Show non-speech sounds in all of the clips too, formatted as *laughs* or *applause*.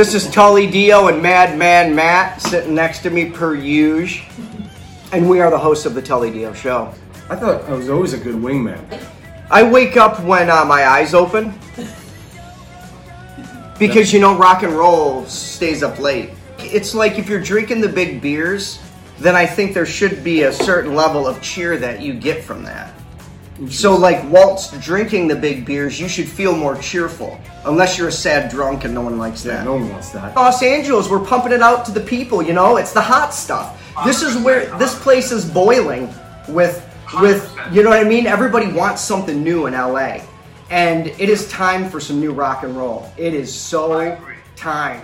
This is Tully Dio and Madman Matt sitting next to me per usual. And we are the hosts of the Tully Dio Show. I thought I was always a good wingman. I wake up when uh, my eyes open. Because, you know, rock and roll stays up late. It's like if you're drinking the big beers, then I think there should be a certain level of cheer that you get from that. So, like, whilst drinking the big beers, you should feel more cheerful. Unless you're a sad drunk and no one likes that. No one wants that. Los Angeles, we're pumping it out to the people, you know? It's the hot stuff. This is where this place is boiling with with you know what I mean? Everybody wants something new in LA. And it is time for some new rock and roll. It is so time.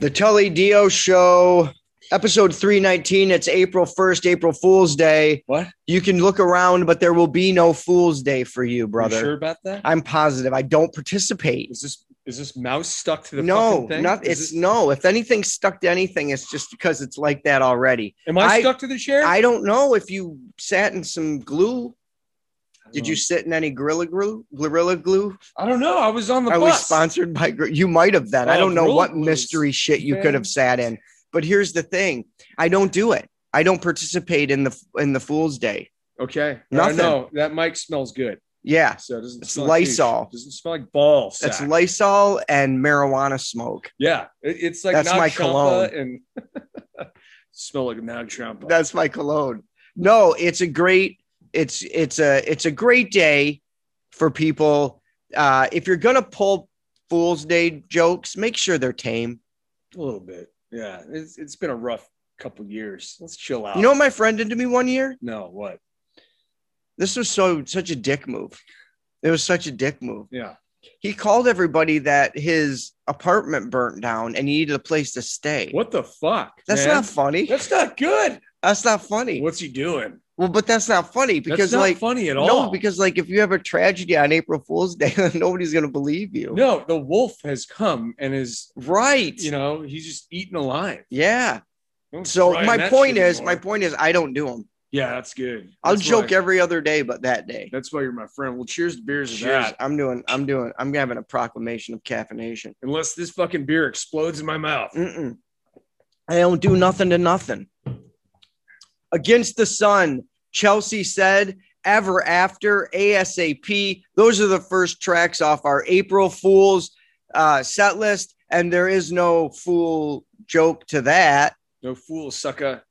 The Tully Dio Show, episode 319. It's April 1st, April Fool's Day. What? You can look around, but there will be no Fool's Day for you, brother. You sure about that? I'm positive. I don't participate. Is this is this mouse stuck to the No, thing? not it's this- no. If anything's stuck to anything, it's just because it's like that already. Am I, I- stuck to the chair? I don't know if you sat in some glue. Did you sit in any Gorilla Glue? Gorilla Glue? I don't know. I was on the Are we sponsored by? You might have then. I Oh, don't know what mystery shit you could have sat in. But here's the thing: I don't do it. I don't participate in the in the Fool's Day. Okay. Nothing. No, that mic smells good. Yeah, So it doesn't It's smell like. Lysol. doesn't smell like balls. that's Lysol and marijuana smoke. Yeah. It- it's like That's Nag my Champa cologne. and *laughs* smell like a Nag Champa. That's my cologne. No, it's a great it's it's a it's a great day for people. Uh, if you're gonna pull Fool's Day jokes, make sure they're tame. a little bit. Yeah. It's, it's been a rough couple years. Let's chill out. You know what my friend did to me one year? No, what? This was so such a dick move. It was such a dick move. Yeah. He called everybody that his apartment burnt down and he needed a place to stay. What the fuck? That's man? not funny. That's not good. That's not funny. What's he doing? Well, but that's not funny because That's not like funny at all. no, because like if you have a tragedy on April Fool's Day, *laughs* nobody's gonna believe you. No, the wolf has come and is, Right. you know, he's just eaten alive. Yeah. Don't So my point is, my point is, I don't do them. yeah, that's good. I'll That's joke why, every other day, but that day. That's why you're my friend. Well, cheers to beers Cheers. that. I'm doing. I'm doing. I'm having a proclamation of caffeination. Unless this fucking beer explodes in my mouth. Mm-mm. I don't do nothing to nothing. Against the sun, Chelsea said. Ever after ASAP. Those are the first tracks off our April Fools uh, set list, and there is no fool joke to that. No fool, sucker.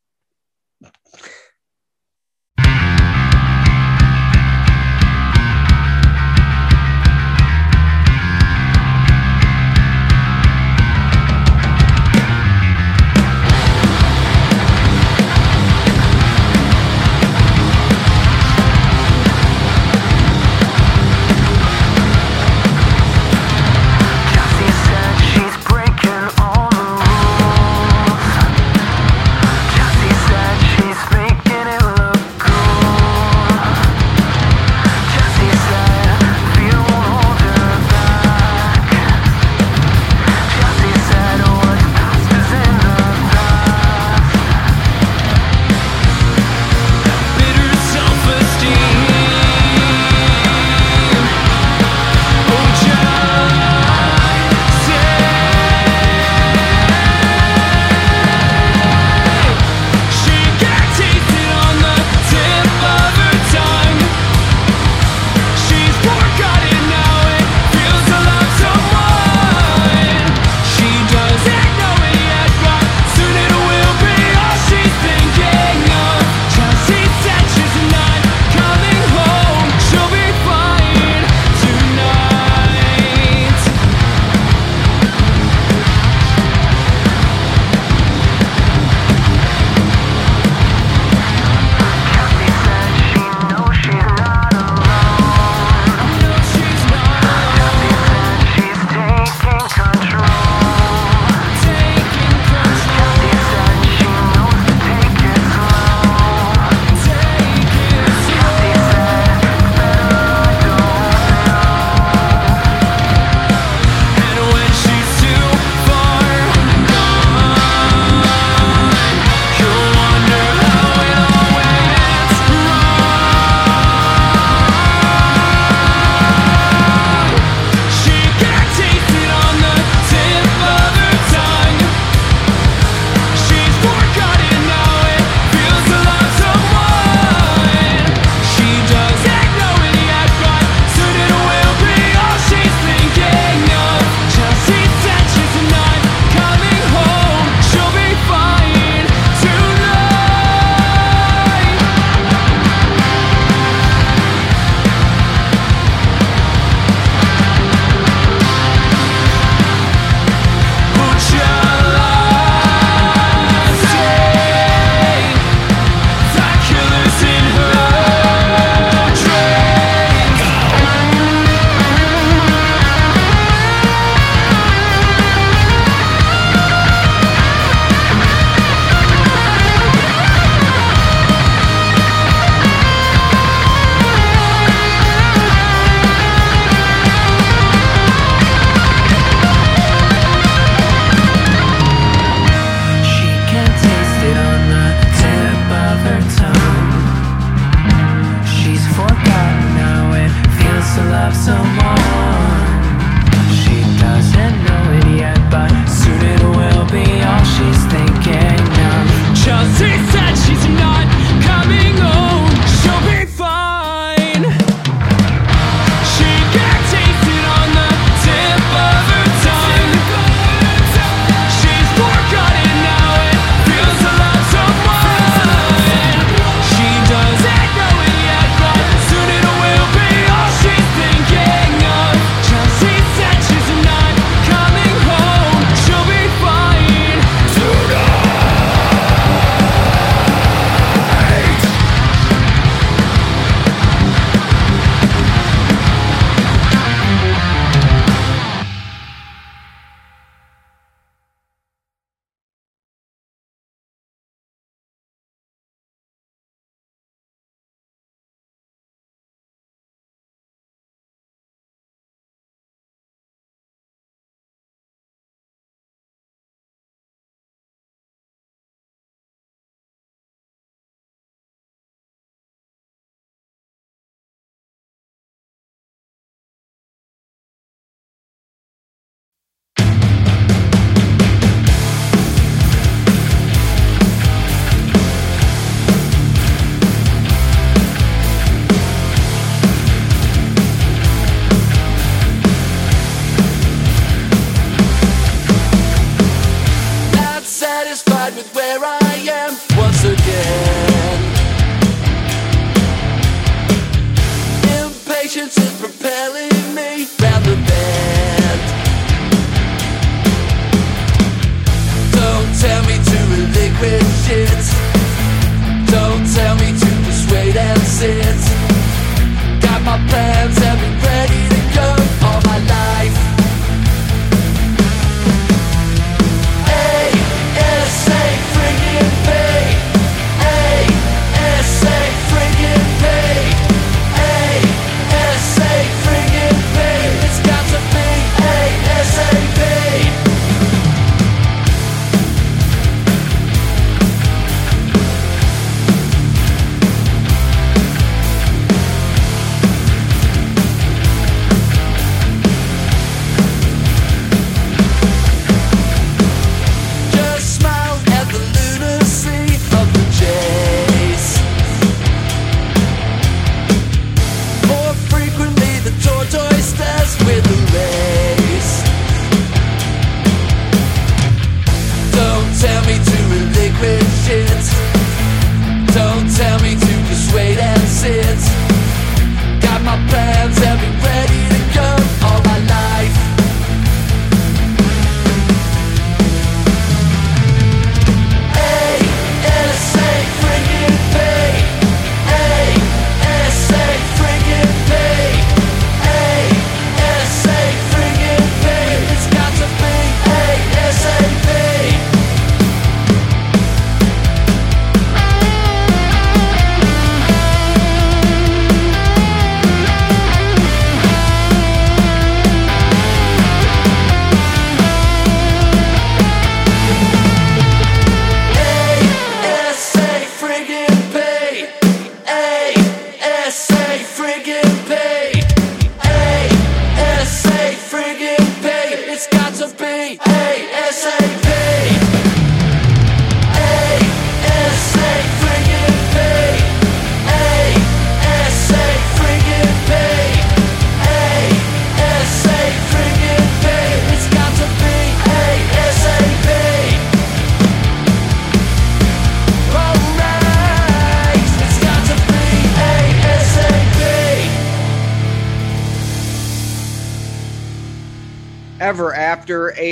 time is where I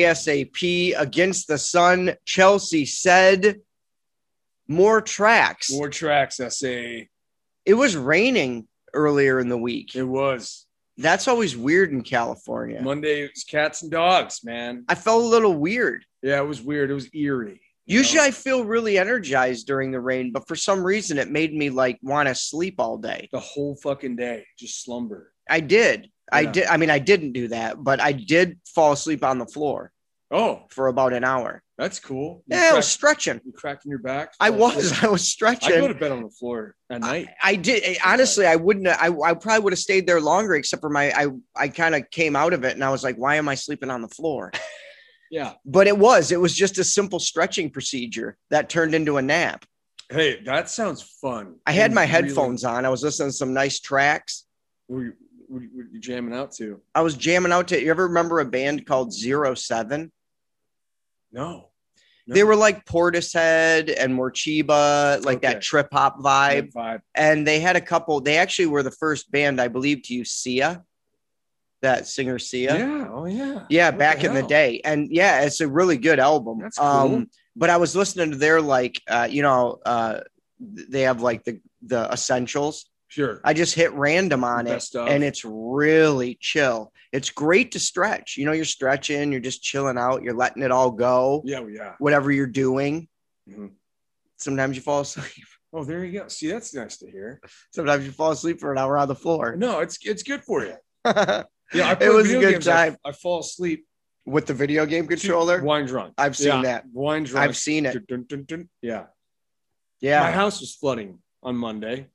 ASAP against the sun. Chelsea said more tracks. More tracks. I say. It was raining earlier in the week. It was That's always weird in California. Monday. It was cats and dogs, man. I felt a little weird. Yeah, it was weird. It was eerie. Usually know? I feel really energized during the rain, but for some reason it made me like want to sleep all day. the whole fucking day just slumber. I did. I did. I mean, I didn't do that, but I did fall asleep on the floor Oh, for about an hour. that's cool. You Yeah, I was stretching. you cracking your back. I was. I was stretching. I go to bed on the floor at night. I did eh, honestly. I wouldn't. I, I probably would have stayed there longer, except for my. I I kind of came out of it, and I was like, "Why am I sleeping on the floor?" *laughs* *laughs* yeah. But it was. It was just a simple stretching procedure that turned into a nap. Hey, that sounds fun. I had my really- headphones on. I was listening to some nice tracks. Were you, what were you jamming out to? I was jamming out to. You ever remember a band called Zero Seven? No. No. They were like Portishead and Morcheeba, like Okay. that trip hop vibe. Vibe. And they had a couple. They actually were the first band, I believe, to use Sia, that singer Sia. Yeah. Oh yeah. Yeah, What back in the day. And yeah, it's a really good album. That's cool. Um, but I was listening to their like uh, you know, uh they have like the the essentials. Sure. I just hit random on it of. and it's really chill. It's great to stretch. You know, you're stretching, you're just chilling out, you're letting it all go, yeah. Yeah. whatever you're doing. Mhm. Sometimes you fall asleep. *laughs* Oh, there you go. See, that's nice to hear. Sometimes you fall asleep for an hour on the floor. No, it's it's good for you. *laughs* Yeah, I play was a good games, time I, fall asleep. with the video game controller. Wine drunk. I've seen Yeah, that. Wine drunk. I've seen it. Dun, dun, dun, dun. Yeah. My house was flooding on Monday.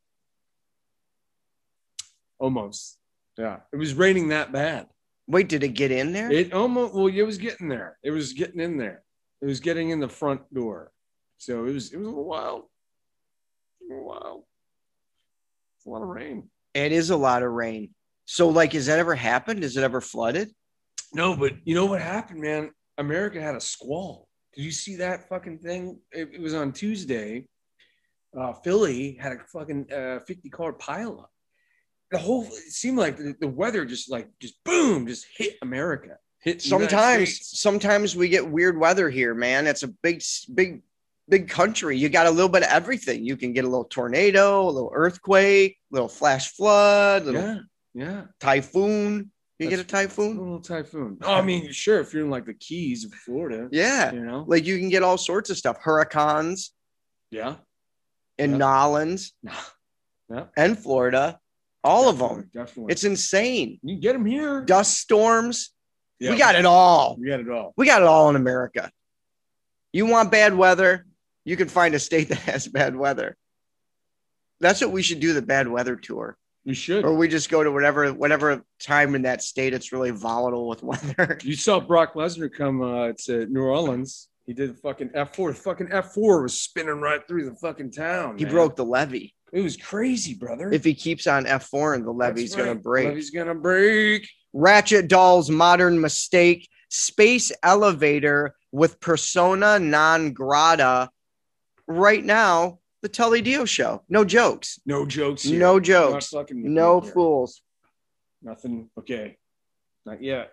Almost. Yeah. It was raining that bad. Wait, did it get in there? It almost well, it was getting there. It was getting in there. It was getting in the front door. So it was it was a little wild. A little wild. It's a lot of rain. It is a lot of rain. So, like, has that ever happened? Has it ever flooded? No, but you know what happened, man? America had a squall. Did you see that fucking thing? It, it was on Tuesday. Uh, Philly had a fucking uh, 50 car pileup. The whole it seemed like the, the weather just like just boom, just hit America. Hit Sometimes, sometimes we get weird weather here, man. It's a big, big, big country. You got a little bit of everything. You can get a little tornado, a little earthquake, a little flash flood, a little Yeah, yeah. typhoon. You get a That's- A typhoon? little typhoon. Oh, I mean, sure, if you're in like the Keys of Florida, Yeah. you know. Like you can get all sorts of stuff. Hurricanes Yeah. in Yeah. Nolans Yeah. and Florida. All of them. Definitely. It's insane. you get them here. Dust storms. Yeah, We got it all. We got it all. We got it all in America. You want bad weather? You can find a state *laughs* that has bad weather. That's what we should do the bad weather tour. We should. Or we just go to whatever whatever time in that state it's really volatile with *laughs* weather. You saw Brock Lesnar come uh, to New Orleans. He did the fucking F4. The fucking F4 was spinning right through the fucking town. He man. broke the levee. It was crazy, brother. If he keeps on F4 and the That's levee's gonna break. Levee's gonna break. Ratchet Doll's modern mistake, space elevator with persona non grata. Right now, the Tully Dio show. No jokes. No jokes. Here. No jokes. No here. fools. Nothing. Okay. Not yet.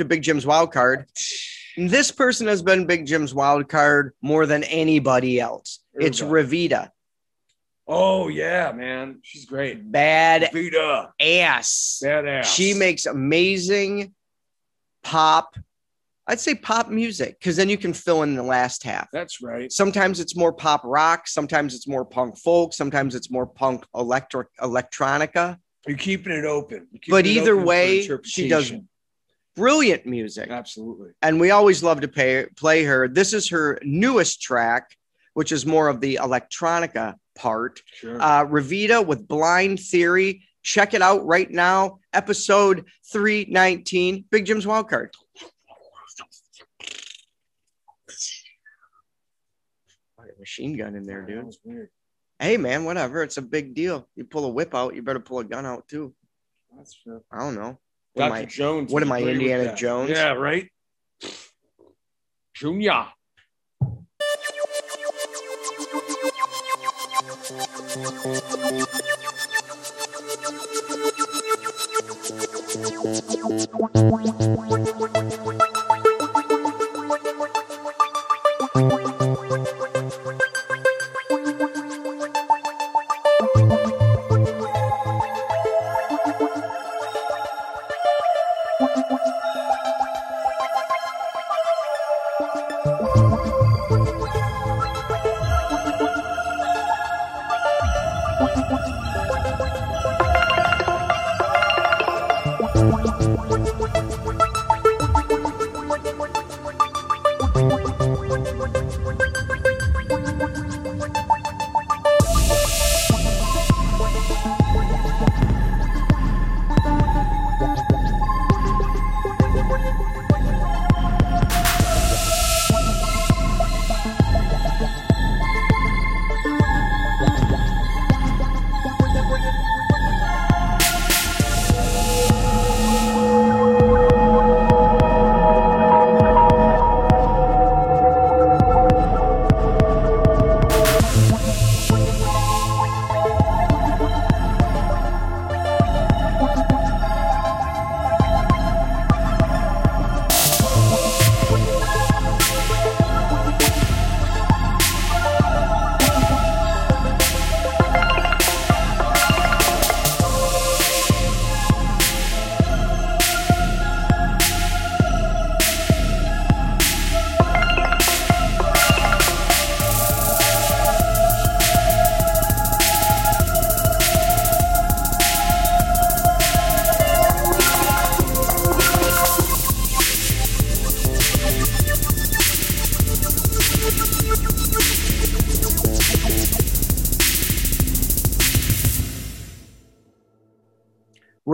To Big Jim's wild card. This person has been Big Jim's wild card more than anybody else. It's. Ravita. Oh yeah, man, she's great. Bad Vita, ass. badass. She makes amazing pop. I'd say pop music because then you can fill in the last half. That's right. Sometimes it's more pop rock, sometimes it's more punk folk, sometimes it's more punk electric electronica. You're keeping it open. Keeping But it either open way, she does. Brilliant music. Absolutely. and we always love to pay, play her. This is her newest track, which is more of the electronica part. Sure. Uh, with Blind Theory. Check it out right now. Episode 319, Big Jim's Wildcard. Machine gun in there, dude. Hey, man, whatever. It's a big deal. You pull a whip out, you better pull a gun out too. That's true. I don't know. What am I- Jones. what am I, Indiana. Jones? Yeah, right. Junior. *laughs*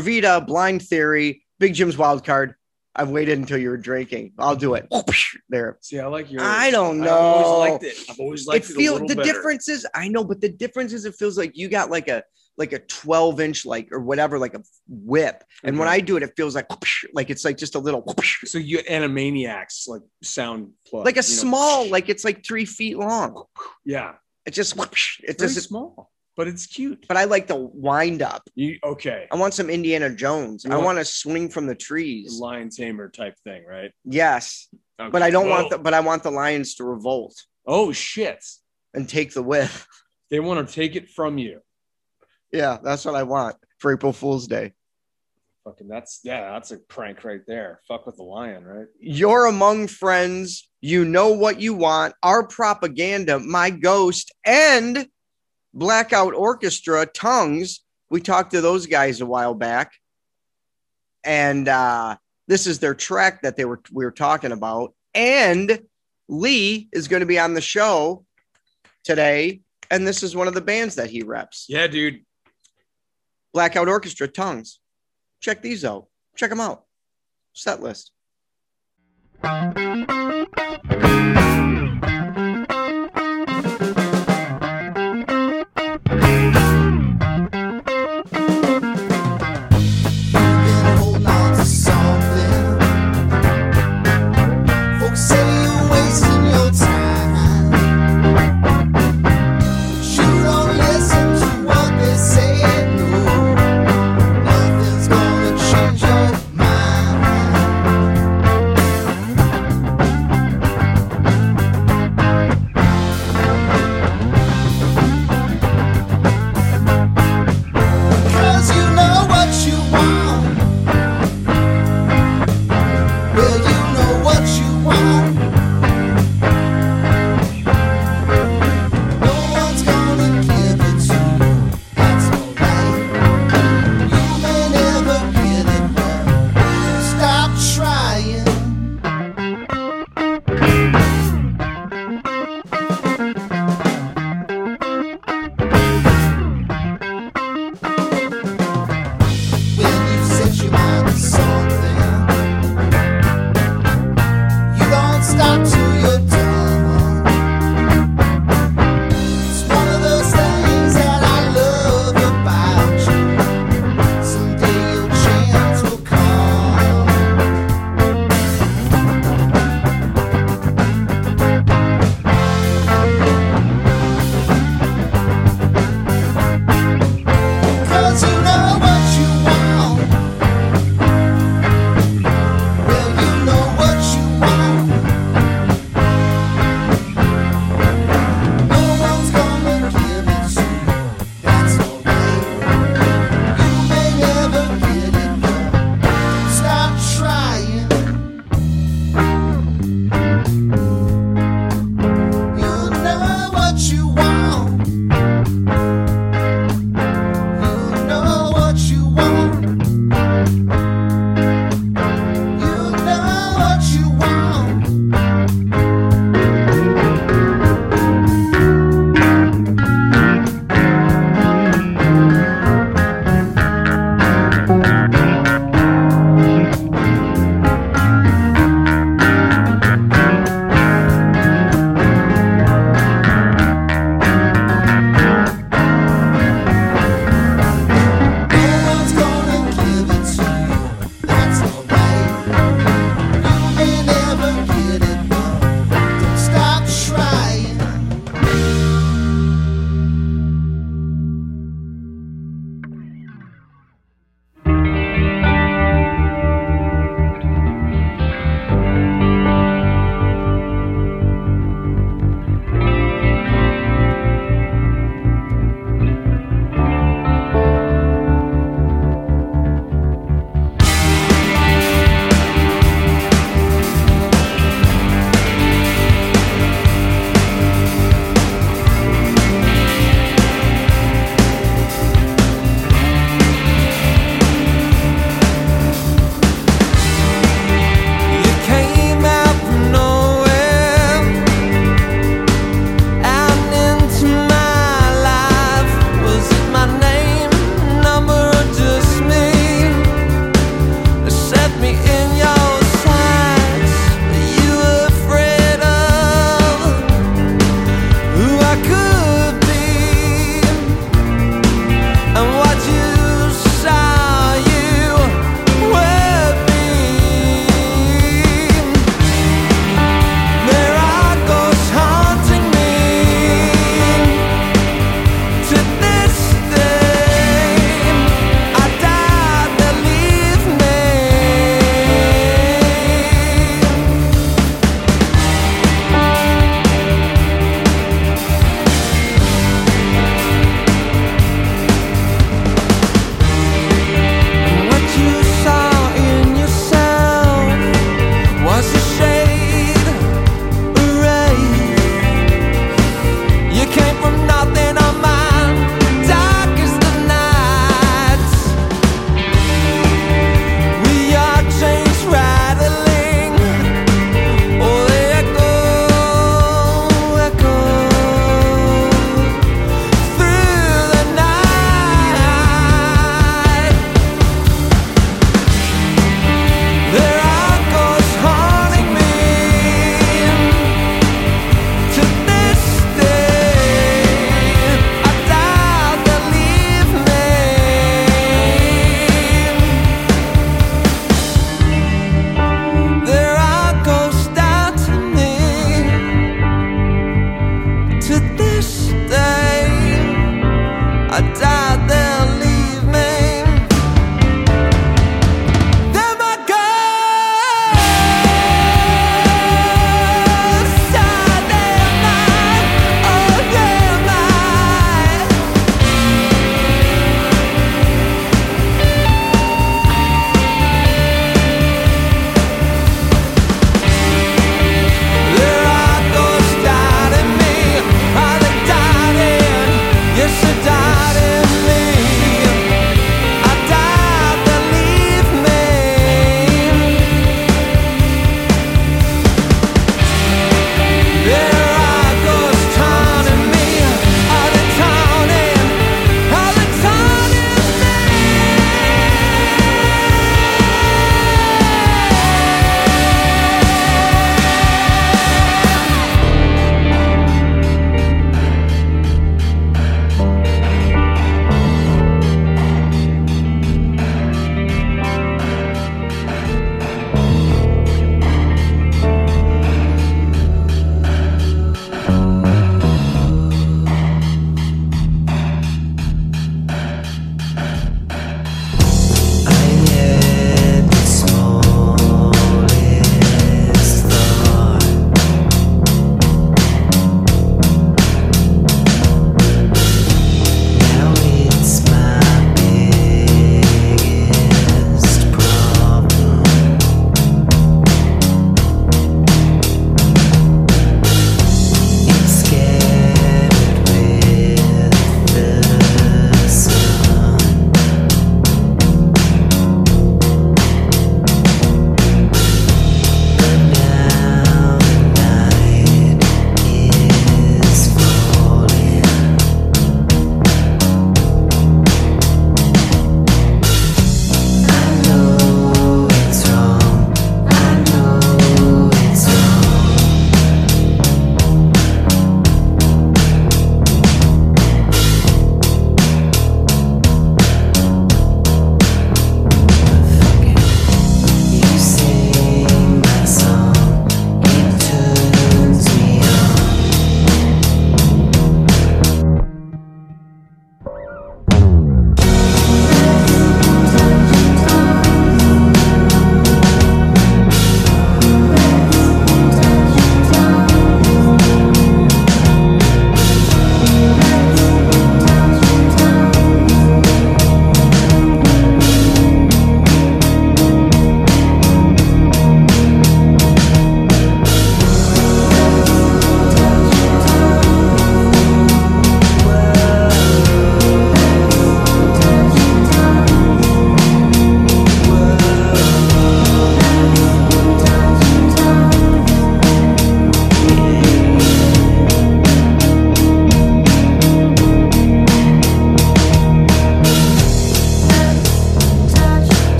Ravita, Blind Theory, Big Jim's Wild Card. I've waited until you were drinking. I'll do it. *laughs* There. See, I like yours. I don't I've always know. liked it. I've always liked it it. feels the little better. difference is I know, but the difference is it feels like you got like a like a 12 inch like or whatever like a whip and when i do it it feels like like it's like just a little So you Animaniacs like sound plug. like a you know? small like it's like three feet long Yeah. it just it It's very doesn't small, but it's cute. but i like the wind up You okay? i want some indiana jones You i want- want to swing from the trees Lion tamer type thing, right? yes Okay. but i don't Whoa. want the but i want the lions to revolt Oh shit! and take the whip They want to take it from you. yeah that's what i want for april fool's day Fucking that's yeah, that's a prank right there. Fuck with the lion, right? You're among friends. You know what you want. Our propaganda, my ghost, and Blackout Orchestra, Tongues. We talked to those guys a while back. And uh, this is their track that they were we were talking about. And Lee is going to be on the show today. And this is one of the bands that he reps. Yeah, dude. Blackout Orchestra, Tongues. Check these out. Check them out. Set list.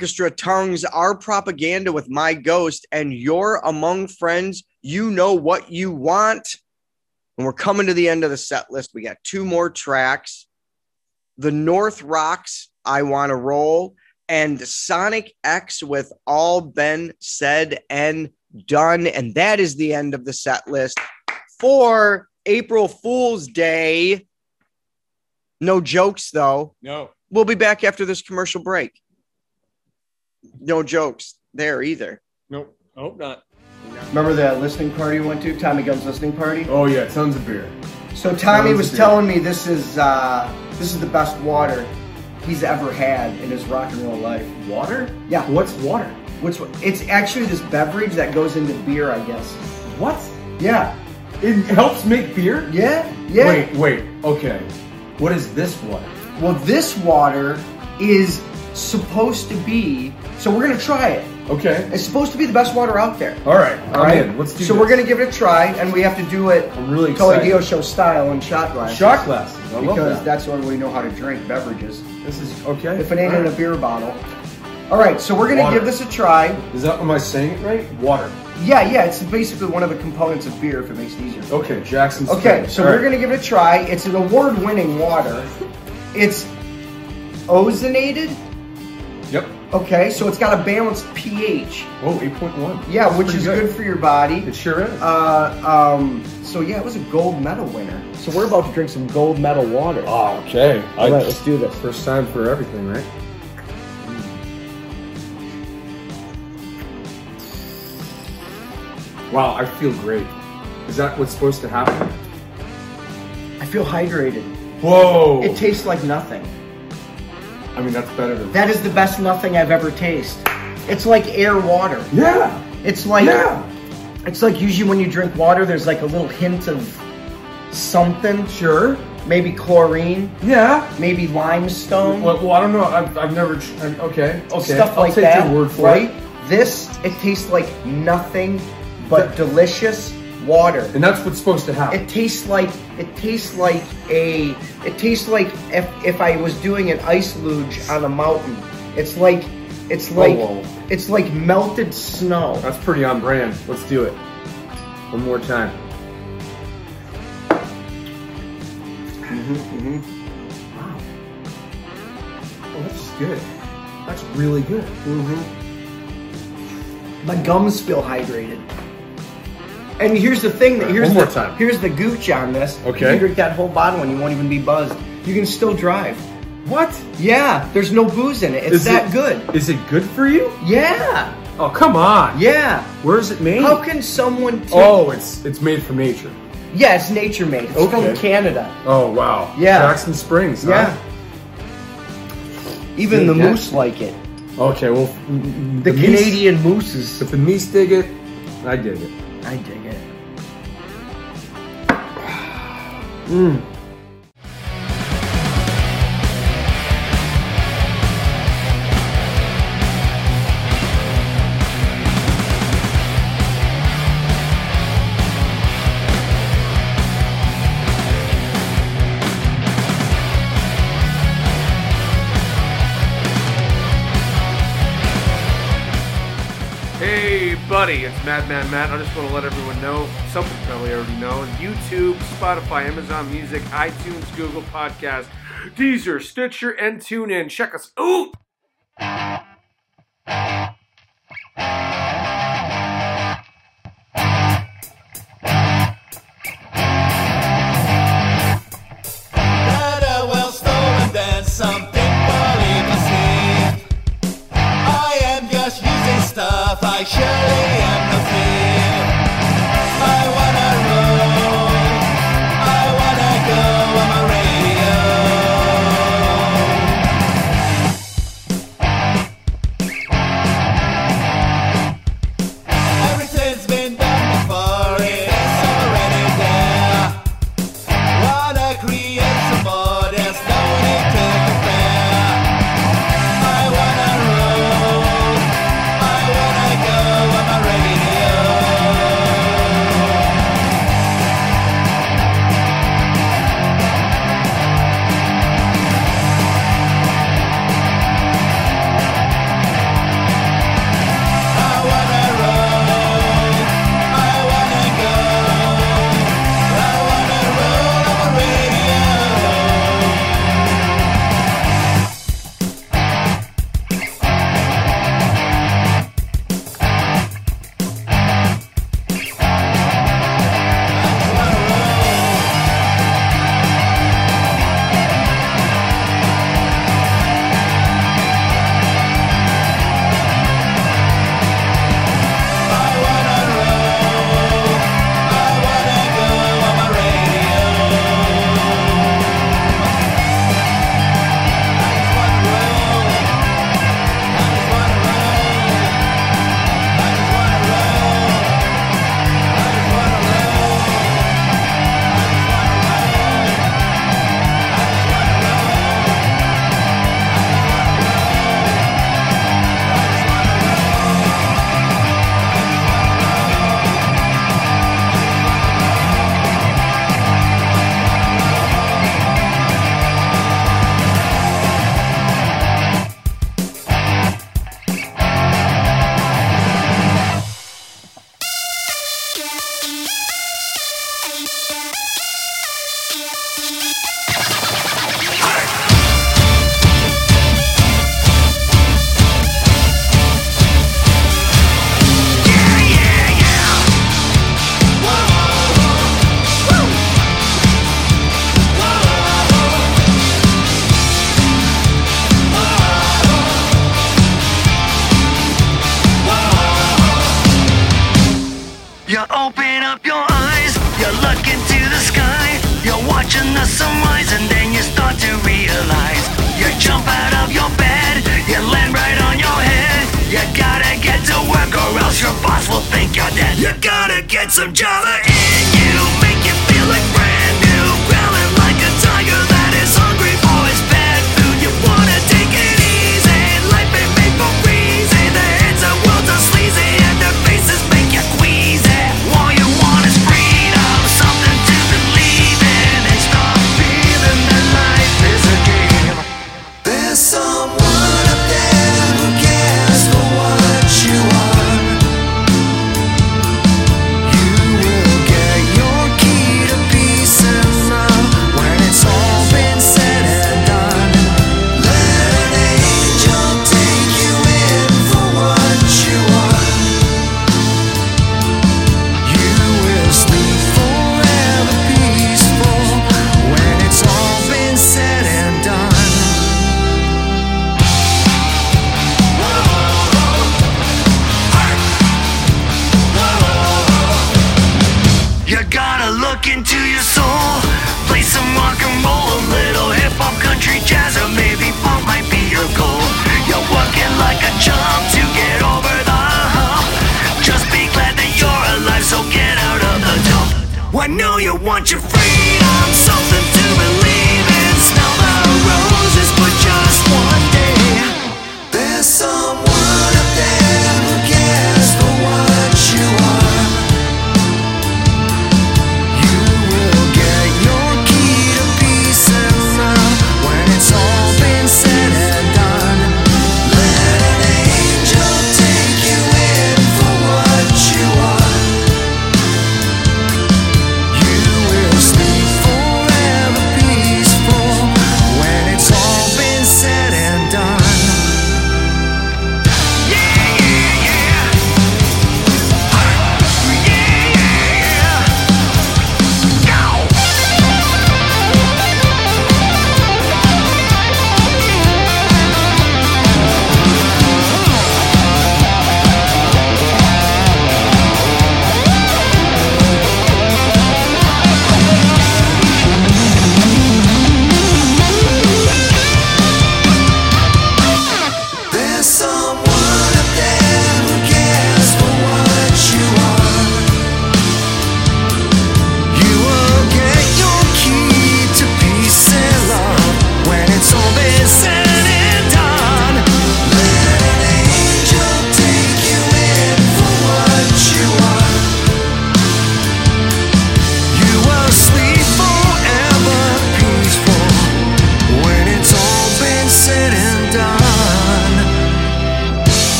Orchestra tongues our propaganda with my ghost, and you're among friends. You know what you want. And we're coming to the end of the set list. We got two more tracks. The North Rocks, I Want to Roll, and Sonic X with All Been Said and Done. And that is the end of the set list for April Fool's Day. No jokes, though. No. We'll be back after this commercial break. No jokes there either. Nope. Hope not. Remember that listening party we went to? Tommy Gunn's listening party? Oh yeah, tons of beer. So Tommy Tons was of beer. telling me this is uh, this is the best water he's ever had in his rock and roll life. Water? Yeah. What's water? Which one- it's actually this beverage that goes into beer, I guess. What? Yeah. It helps make beer? Yeah. Yeah. Wait, wait. Okay. What is this water? Well, this water is supposed to be. So we're gonna try it. Okay. It's supposed to be the best water out there. All right. All right. in. Let's do so this. we're gonna give it a try, and we have to do it I'm really excited. Dio show style in shot glasses. Shot glasses. I because that. that's the only way we know how to drink beverages. This is okay. If it ain't in a beer bottle. All right, so we're gonna Water. give this a try. Is that am I saying it right? Water. Yeah, yeah, it's basically one of the components of beer if it makes it easier. Okay, Jackson. Okay, so All we're right. gonna give it a try. It's an award-winning water. It's ozonated. Yep. Okay, so it's got a balanced pH. Oh, 8.1. Yeah, That's which is good. for your body. It sure is. Uh, um, so yeah, it was a gold medal winner. So we're about to drink some gold medal water. oh, okay. All right, let's do this. First time for everything, right? Wow, I feel great. Is that what's supposed to happen? I feel hydrated. Whoa! It tastes like nothing. I mean, that's better than. That is the best nothing I've ever tasted. It's like air water. Yeah! It's like Yeah! it's like usually when you drink water, there's like a little hint of something. Sure. Maybe chlorine, Yeah. maybe limestone, Well, well I don't know. I've, I've never. I'm- Okay. Okay. stuff I'll like take that. your word for right? it. This it tastes like nothing but delicious water. And that's what's supposed to happen. It tastes like it tastes like a it tastes like if if I was doing an ice luge on a mountain. It's like it's like whoa. it's like melted snow. That's pretty on brand. Let's do it. One more time. Mhm. Mhm. Wow. Oh, that's good. That's really good. Mm -hmm. My gums feel hydrated. And here's the thing that here's One more the, time. Here's the gooch on this. Okay. You drink that whole bottle and you won't even be buzzed. You can still drive. What? Yeah, there's no booze in it. It's Is that it- good. Is it good for you? Yeah. Oh, come on. Yeah. Where is it made? How can someone take Oh, it's it's made from nature. Yeah, it's nature made. It's Okay. from Canada. Oh, wow. Yeah. Jackson Springs. huh? Yeah. Even the Yeah. moose like it. Okay, well, The, Canadian mooses. If the meese dig it, I dig it. I dig it. Buddy, it's Madman Matt. I just want to let everyone know something probably already know. YouTube, Spotify, Amazon Music, iTunes, Google Podcast, Deezer, Stitcher, and TuneIn. Check us out. Better stuff, I surely am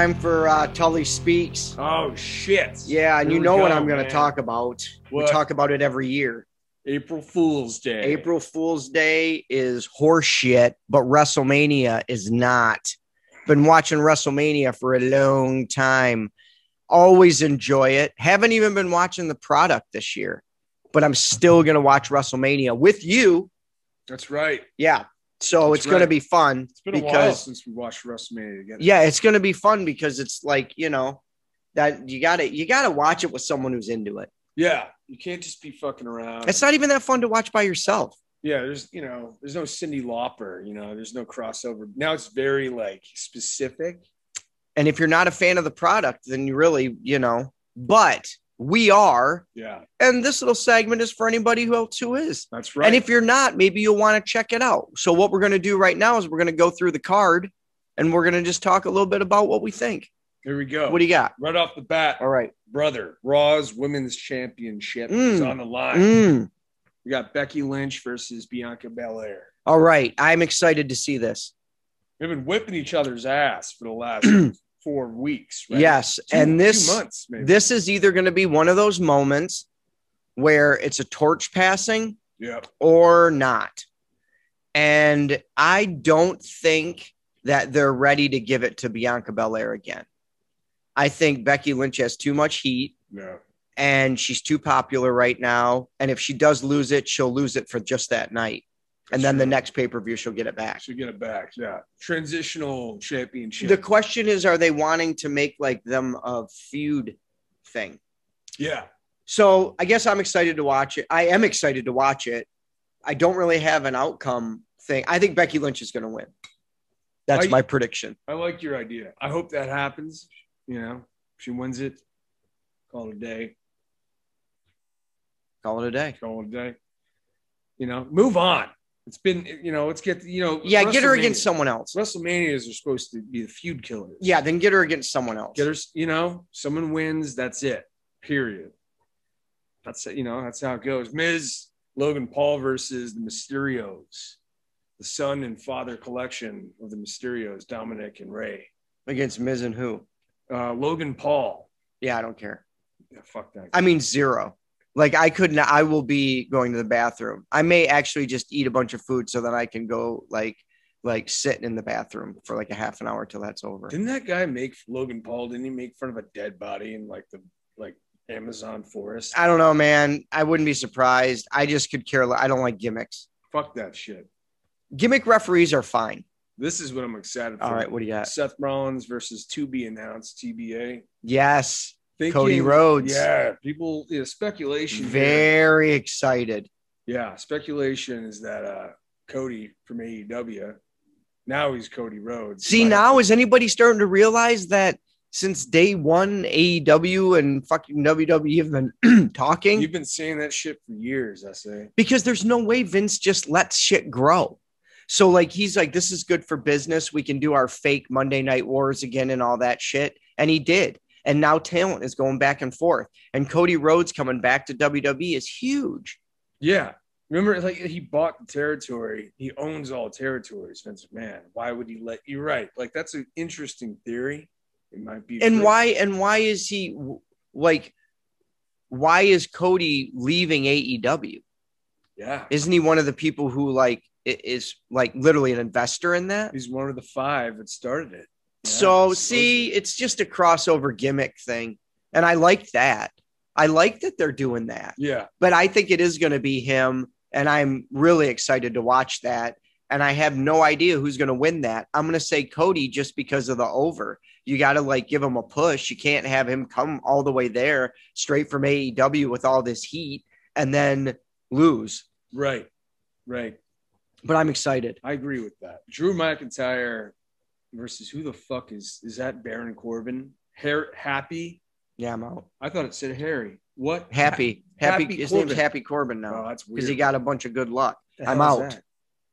time for uh, Tully Speaks. Oh shit! Yeah, and Here you we know what I'm going to talk about. We What? talk about it every year. April Fool's Day. April Fool's Day is horseshit, but WrestleMania is not. Been watching WrestleMania for a long time. Always enjoy it. Haven't even been watching the product this year, but I'm still going to watch WrestleMania with you. That's right. Yeah. So That's it's going to be fun It's been a while because since we watched WrestleMania together. yeah, it's going to be fun because it's like, you know, that you got to you got to watch it with someone who's into it. Yeah, you can't just be fucking around. It's not even that fun to watch by yourself. yeah, there's you know, there's no Cyndi Lauper. You know, there's no crossover. Now it's very like specific. And if you're not a fan of the product, then you really, you know, but we are. Yeah, And this little segment is for anybody who else who is. that's right. And if you're not, maybe you'll want to check it out. So what we're going to do right now is we're going to go through the card and we're going to just talk a little bit about what we think. here we go. What do you got? right off the bat, All right. brother, Raw's Women's Championship is Mm. on the line. Mm. We got Becky Lynch versus Bianca Belair. All right. I'm excited to see this. We've been whipping each other's ass for the last *clears throat* four weeks. Right? Yes. Two- and this months, this is either going to be one of those moments where it's a torch passing yeah, or not. And I don't think that they're ready to give it to Bianca Belair again. I think Becky Lynch has too much heat yeah. and she's too popular right now. And if she does lose it, she'll lose it for just that night. And then the next pay per view she'll get it back. Should get it back. Yeah. Transitional championship. The question is, are they wanting to make like them a feud thing? yeah. So I guess I'm excited to watch it. I am excited to watch it. I don't really have an outcome thing. I think Becky Lynch is going to win. That's I- my prediction. I like your idea. I hope that happens. You know, she wins it. Call it a day. Call it a day. Call it a day. You know, move on. It's been, you know, let's get, you know, Yeah, get her against someone else. WrestleManias are supposed to be the feud killers. Yeah, then get her against someone else. Get her, you know, someone wins. That's it. Period. That's it. You know, that's how it goes. Miz, Logan Paul versus the Mysterios, the son and father collection of the Mysterios, Dominic and Rey. against Miz and who? Uh, Logan Paul. Yeah, I don't care. Yeah, fuck that. I mean zero. Like I could not. I will be going to the bathroom. I may actually just eat a bunch of food so that I can go like like sit in the bathroom for like a half an hour till that's over. Didn't that guy make Logan Paul? Didn't he make fun of a dead body in like the like Amazon forest? I don't know, man. I wouldn't be surprised. I just could care. I don't like gimmicks. Fuck that shit. Gimmick referees are fine. This is what I'm excited for. All right, what do you got? Seth Rollins versus to be announced TBA. Yes, Thinking- Cody Rhodes. Yeah, people. Yeah, speculation. here. very excited. Yeah, speculation is that uh Cody from AEW. Now he's Cody Rhodes. See, have now is anybody starting to realize that since day one, AEW and fucking WWE have been *clears throat* talking you've been saying that shit for years. I say. because there's no way Vince just lets shit grow. So like he's like, this is good for business. We can do our fake Monday Night Wars again and all that shit, and he did. And now talent is going back and forth, and Cody Rhodes coming back to WWE is huge. Yeah. Remember, like he bought the territory. He owns all territories. Vince McMahon. Why would he let you? Right. Like that's an interesting theory. It might be. And true. why? And why is he like? Why is Cody leaving AEW? Yeah. Isn't he one of the people who like is like literally an investor in that? He's one of the five that started it. Yeah, so see, it's just a crossover gimmick thing, and I like that. I like that they're doing that, Yeah. but I think it is going to be him, and I'm really excited to watch that. And I have no idea who's going to win that. I'm going to say Cody just because of the over. You got to like give him a push. You can't have him come all the way there straight from AEW with all this heat and then lose. Right. Right. But I'm excited. I agree with that. Drew McIntyre versus who the fuck is is that Baron Corbin? Hair happy? Yeah, I'm out. I thought it said Harry. What? Happy, happy. Happy his Corbin. name's Happy Corbin now. Oh, that's weird. because he got a bunch of good luck. I'm out.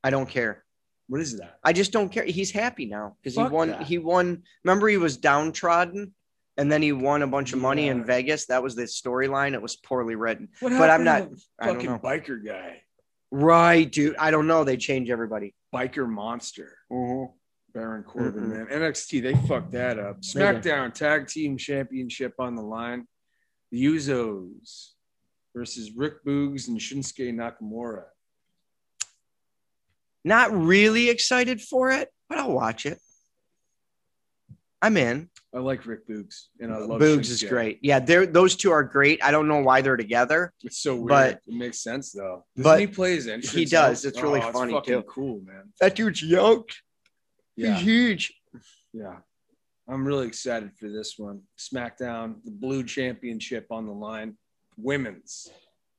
I don't care. What is that? I just don't care. He's happy now because he won. that. He won. Remember, he was downtrodden, and then he won a bunch of money in Vegas. That was the storyline. It was poorly written. What But I'm happened to the I don't fucking know. biker guy. Right, dude. I don't know. They change everybody. Biker monster. Mm-hmm. Baron Corbin, Mm-mm. man. NXT, they fucked that up. SmackDown Tag Team Championship on the line. The Usos versus Rick Boogs and Shinsuke Nakamura. Not really excited for it, but I'll watch it. I'm in. I like Rick Boogs, and I love Boogs is great. Yeah, they're those two are great. I don't know why they're together. It's so weird. But- it makes sense though. Doesn't but he plays entrance? he does. It's really Oh, funny, fucking too. Cool, man. That dude's yoked. Yeah, He's huge. yeah. I'm really excited for this one. SmackDown, the Blue Championship on the line, women's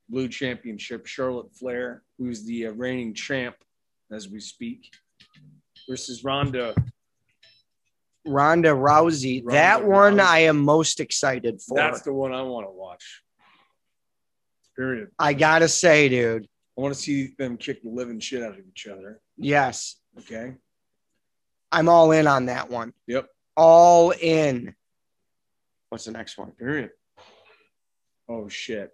Blue Championship. Charlotte Flair, who's the uh, reigning champ as we speak, versus Ronda. Ronda Rousey. Ronda that one Rousey. I am most excited for. That's the one I want to watch. Period. I gotta say, dude. I want to see them kick the living shit out of each other. Yes, Okay. I'm all in on that one. Yep. All in. What's the next one? Period. Oh shit.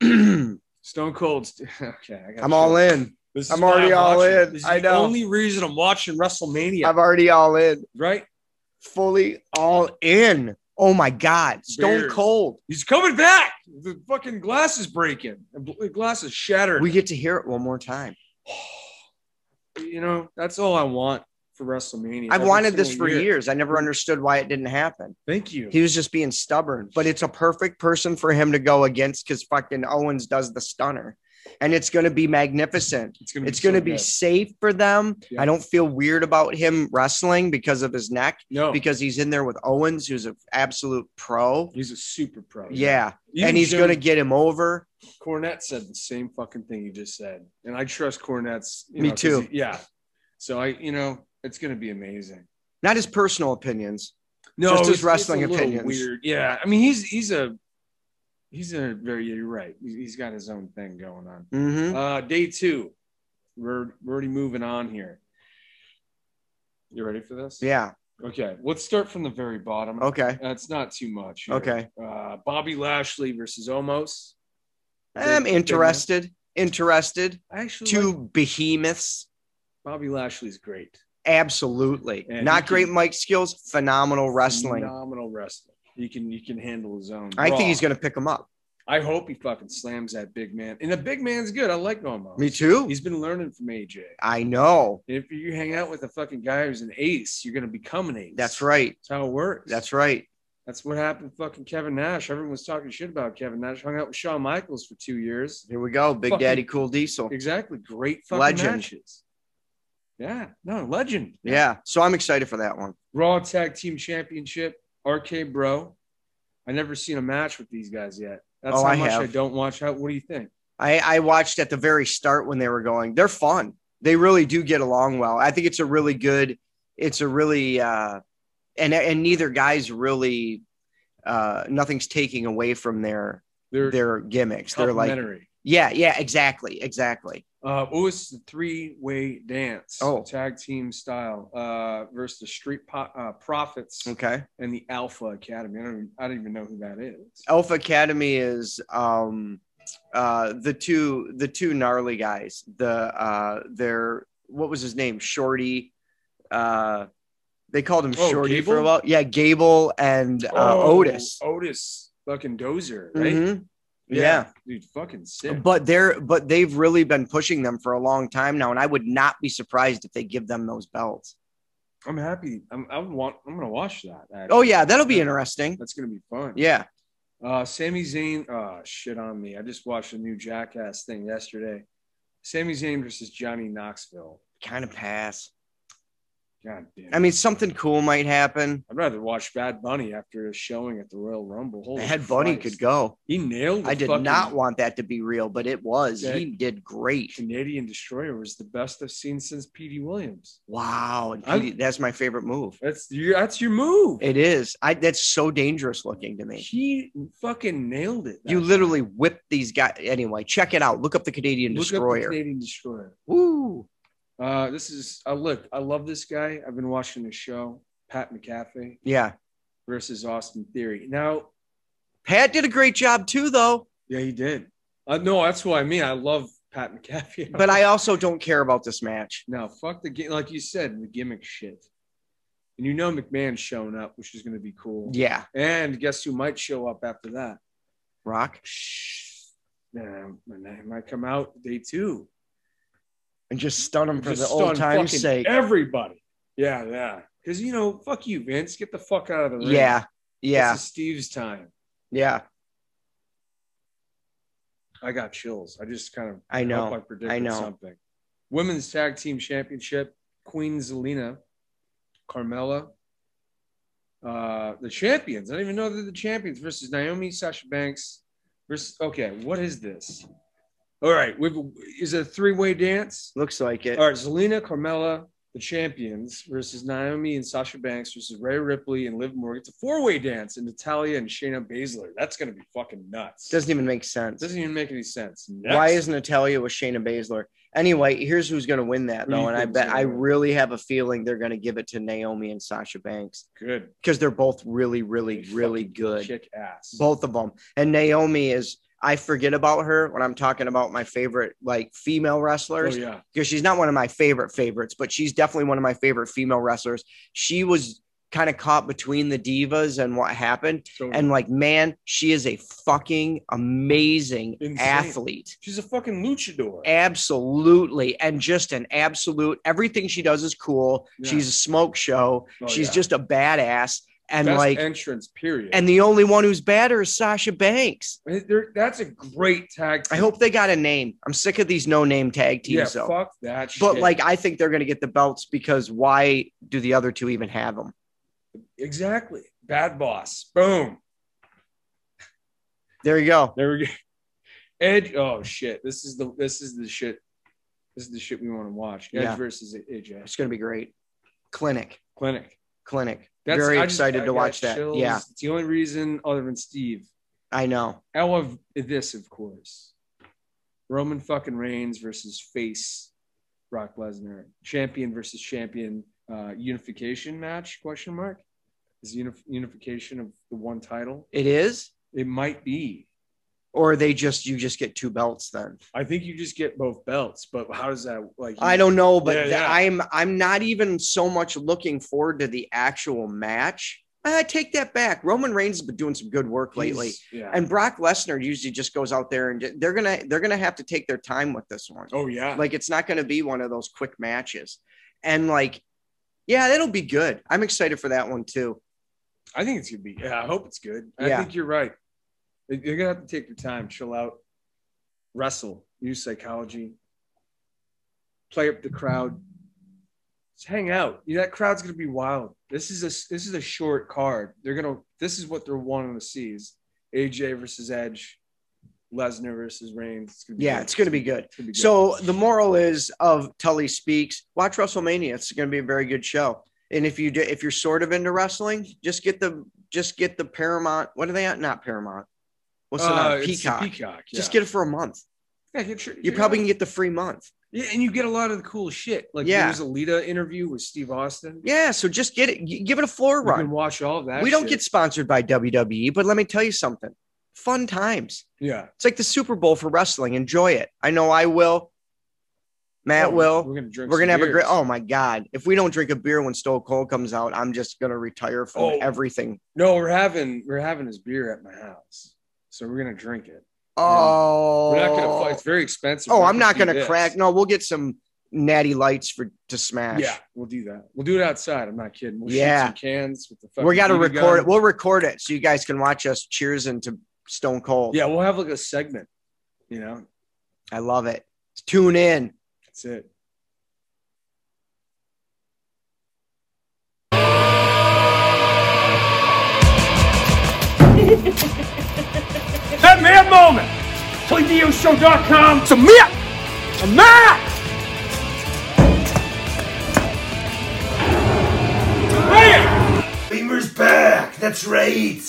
*clears throat* Stone Cold. *laughs* Okay, I got I'm all in. This I'm already all watching. in. This is I the only reason I'm watching WrestleMania. I'm already all in. right? Fully all in. Oh my God. Stone Bears. Cold. He's coming back. The fucking glass is breaking. The the glass is shattered. We get to hear it one more time. *sighs* you know, that's all I want for WrestleMania. I've wanted this for year. years. I never understood why it didn't happen. Thank you. He was just being stubborn, but it's a perfect person for him to go against because fucking Owens does the stunner. and it's going to be magnificent. It's gonna. It's so going to be safe for them. Yeah. I don't feel weird about him wrestling because of his neck, no because he's in there with Owens, who's an absolute pro. he's a super pro. Yeah, Even and he's going to get him over. Cornette said the same fucking thing you just said, and I trust Cornette's. you Me know, 'cause too. he- yeah. So I, you know, it's going to be amazing. Not his personal opinions. No, Just his wrestling a little opinions. Weird. Yeah, I mean, he's he's a he's a very. You're right. He's- got his own thing going on. hmm Uh, day two, we're we're already moving on here. You ready for this? Yeah. Okay, let's start from the very bottom. Okay. That's not too much. here. Okay. Uh, Bobby Lashley versus Omos. I'm interested. Interested. I actually Two like behemoths. Bobby Lashley's great. Absolutely. And Not great can- mic skills, phenomenal wrestling. Phenomenal wrestling. He can he can handle his own. I think he's going to pick him up. I hope he fucking slams that big man. And the big man's good. I like Omos. Me too. He's been learning from AJ. I know. If you hang out with a fucking guy who's an ace, you're gonna become an ace. That's right. That's how it works. That's right. That's what happened fucking Kevin Nash. Everyone was talking shit about Kevin Nash. Hung out with Shawn Michaels for two years. Here we go. Big Fucking- Daddy Cool Diesel. Exactly. Great fucking Legend. matches. Yeah. No, legend. Yeah. So I'm excited for that one. Raw Tag Team Championship, RK Bro. I never seen a match with these guys yet. That's Oh, how I much I don't watch. How, what do you think? I, I watched at the very start when they were going. They're fun. They really do get along well. I think it's a really good. It's a really uh, and and neither guy's really uh, nothing's taking away from their They're their gimmicks. They're like yeah yeah exactly exactly. Uh, what was the three-way dance? Oh. tag team style uh, versus the Street po- uh, Profits Okay. and the Alpha Academy. I don't, even, I don't even know who that is. Alpha Academy is um uh the two the two gnarly guys. The uh they're what was his name? Shorty. Uh they called him Oh, Shorty for a while. Yeah, Gable and uh, Oh, Otis. Otis, fucking Dozer, right? Mhm. Yeah. dude, fucking sick. But they're but they've really been pushing them for a long time now, and I would not be surprised if they give them those belts. I'm happy. I'm, I want I'm gonna watch that. actually. Oh yeah, that'll be interesting. That's gonna be fun. Yeah. Uh, Sami Zayn. Oh shit on me. I just watched a new Jackass thing yesterday. Sami Zayn versus Johnny Knoxville. Kind of pass. God damn. I mean, something cool might happen. I'd rather watch Bad Bunny after a showing at the Royal Rumble. Holy Bad Bunny Christ. could go. He nailed. I did fucking not want that to be real, but it was. Yeah. He did great. Canadian Destroyer was the best I've seen since Petey Williams. Wow, Petey- that's my favorite move. That's your. That's your move. It is. I that's so dangerous looking to me. He fucking nailed it. You that literally whipped these guys. Anyway, check it out. Look up the Canadian. Look up the Destroyer. Canadian Destroyer. Woo! Uh, this is. Uh, look, I love this guy. I've been watching his show, Pat McAfee Yeah, versus Austin Theory. Now, Pat did a great job too, though. yeah, he did. Uh, no, that's what I mean. I love Pat McAfee. But I also don't care about this match. now fuck the game. Like you said, the gimmick shit. And you know McMahon's showing up, which is going to be cool. Yeah, And guess who might show up after that? Rock Shh. Yeah, he might come out day two. And just stun him for Just the old time's sake. Everybody. Yeah, yeah. Because you know, fuck you, Vince. Get the fuck out of the ring. Yeah, yeah, This is Steve's time. yeah. I got chills. I just kind of I know. I predicted I know. something. Women's Tag Team Championship, Queen Zelina, Carmella, uh, the champions. I don't even know they're the champions versus Naomi, Sasha Banks. Versus okay, what is this? All right, we've, is it a three-way dance? Looks like it. All right, Zelina, Carmella, the champions versus Naomi and Sasha Banks versus Rhea Ripley and Liv Morgan. It's a four-way dance, and Natalya and Shayna Baszler. That's gonna be fucking nuts. Doesn't even make sense. doesn't even make any sense. Why Next. is Natalya with Shayna Baszler? Anyway, here's who's going to win that Who though, and I bet I really have a feeling they're going to give it to Naomi and Sasha Banks good? because they're both really, really, They really good. Kick ass. Both of them. And Naomi is. I forget about her when I'm talking about my favorite like female Oh wrestlers yeah. because she's not one of my favorite favorites, but she's definitely one of my favorite female wrestlers. She was kind of caught between the divas and what happened. And like, man, she is a fucking amazing Insane. athlete. she's a fucking luchador. Absolutely. And just an absolute everything she does is cool. Yeah. She's a smoke show. Oh, She's yeah. just a badass. And Best like entrance period. and the only one who's badder is Sasha Banks. They're- that's a great tag. I hope they got a name. I'm sick of these no name tag Yeah, teams though. fuck that. But like I think they're gonna get the belts because why do the other two even have them? exactly, bad boss. Boom. There you go. There we go. *laughs* Edge. Oh shit. This is the this is the shit. This is the shit we want to watch. Edge Yeah. versus AJ. It's gonna be great. Clinic. Clinic. Clinic. That's, Very just- excited to watch that. chills. Yeah, It's the only reason other than Steve. I know. I love this, of course. Roman fucking Reigns versus face Brock Lesnar. Champion versus champion uh, unification match? Question mark. Is unif- unification of the one title? It is? It might be. Or they just you just get two belts then. I think you just get both belts, but how does that like? I don't know, but Yeah, yeah. I'm I'm not even so much looking forward to the actual match. I take that back. Roman Reigns has been doing some good work lately. Yeah. And Brock Lesnar usually just goes out there and they're gonna they're gonna have to take their time with this one. oh yeah. Like it's not gonna be one of those quick matches. And like, yeah, that'll be good. I'm excited for that one too. I think it's gonna be. Yeah, I hope it's good. I think you're right. They're gonna have to take your time, chill out, wrestle, use psychology, play up the crowd, just hang out. You know, that crowd's gonna be wild. This is a this is a short card. They're gonna. This is what they're wanting to see: is AJ versus Edge, Lesnar versus Reigns. It's gonna be Yeah, good. it's gonna be good. It's gonna be good. So the moral is of Tully speaks. Watch WrestleMania. It's to be a very good show. And if you do, if you're sort of into wrestling, just get the just get the Paramount. What are they at? Not Paramount. What's it Uh, on? the Peacock. Peacock. Just get it for a month. Yeah, get your, You probably can get the free month. Yeah, and you get a lot of the cool shit. Like Yeah. there's a Lita interview with Steve Austin. Yeah, so just get it. Give it a floor You can run. watch all of that. We don't get sponsored by WWE, but let me tell you something. Fun times. yeah. It's like the Super Bowl for wrestling. Enjoy it. I know I will. Matt Oh, will. We're gonna drink. We're gonna have a great. Oh my god! If we don't drink a beer when Stone Cold comes out, I'm just gonna retire from Oh. everything. no, we're having we're having his beer at my house, so we're gonna drink it. Oh, We're not gonna fight. It's very expensive. Oh, We're I'm not gonna this. crack. No, we'll get some natty lights for to smash. Yeah, we'll do that. We'll do it outside. I'm not kidding. We'll Yeah. shoot some cans with the. We got to record it. We'll record it so you guys can watch us cheers into Stone Cold. Yeah, we'll have like a segment. You know, I love it. Tune in. that's it. That mad moment! PlayVideoShow.com. Submit! A Matt! Man! Beamer's back. That's right.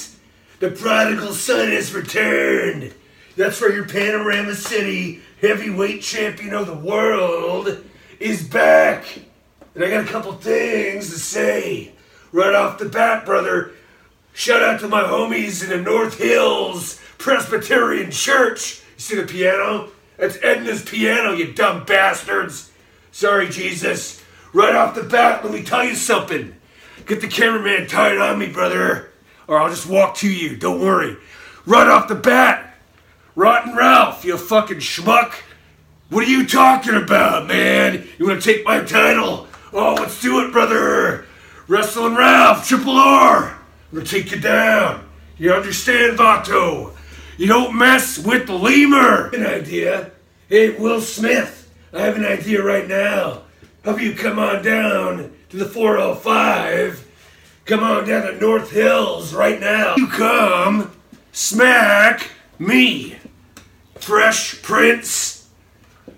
The prodigal son has returned. That's where your Panorama City heavyweight champion of the world is back. And I got a couple things to say. Right off the bat, brother, shout out to my homies in the North Hills Presbyterian Church. You see the piano? That's Edna's piano, you dumb bastards. Sorry, Jesus. Right off the bat, let me tell you something. Get the cameraman tied on me, brother, or I'll just walk to you. Don't worry. Right off the bat, Rotten Ralph, you fucking schmuck. What are you talking about, man? You want to take my title? Oh, let's do it, brother. Wrestling Ralph, Triple R. I'm gonna take you down. You understand, Vato? You don't mess with the lemur. An idea. Hey, Will Smith, I have an idea right now. How about you come on down to the 405? Come on down to North Hills right now. You come, smack me. Fresh Prince.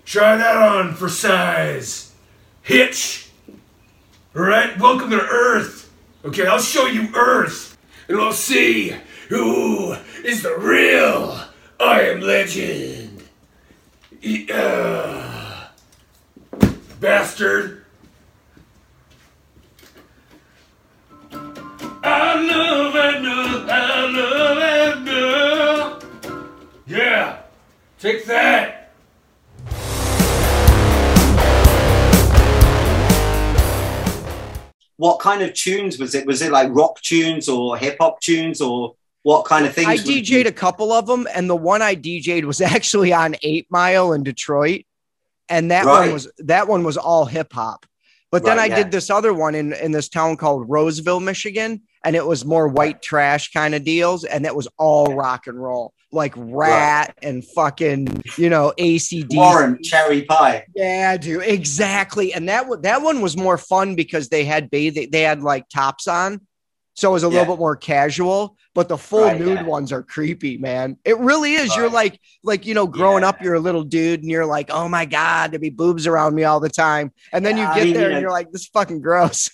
Try that on for size. Hitch. Alright, welcome to Earth. Okay, I'll show you Earth. And we'll see who is the real I Am Legend. E- uh, bastard. I love that girl. I love that girl. Yeah, take that. What kind of tunes was it? Was it like rock tunes or hip hop tunes or what kind of things? I you- DJ'd a couple of them, and the one I DJ'd was *laughs* actually on Eight Mile in Detroit, and that one was that one was all hip hop. But then Right, I yeah. did this other one in in this town called Roseville, Michigan, and it was more white trash kind of deals, and it was all rock and roll, like Ratt and fucking you know ACD. Warrant Cherry Pie. Yeah, dude, exactly. And that that one was more fun because they had bathing, they had like tops on, so it was a Yeah. little bit more casual. But the full Right, nude yeah. ones are creepy, man. It really is. You're like, like you know, growing Yeah. up, you're a little dude, and you're like, oh my god, there'd be boobs around me all the time. And then you get mean, there, and you're like, this is fucking gross.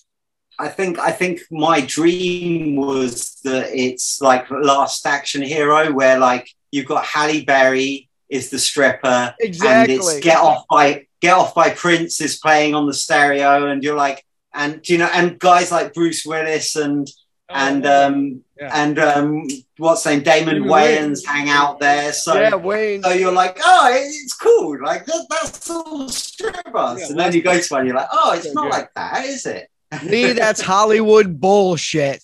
I think I think my dream was that it's like Last Action Hero, where like you've got Halle Berry is the stripper, and it's Get Off by Get Off by Prince is playing on the stereo, and you're like, and you know, and guys like Bruce Willis and and um Yeah. and um what's name Damon Damon Wayans Wayans. hang out there, so. yeah, Wayne. So you're like, oh, it's cool. Like that, that's all strippers. Yeah, and then you go to one, you're like, oh, it's So not good. like that, is it? Lee, that's Hollywood bullshit.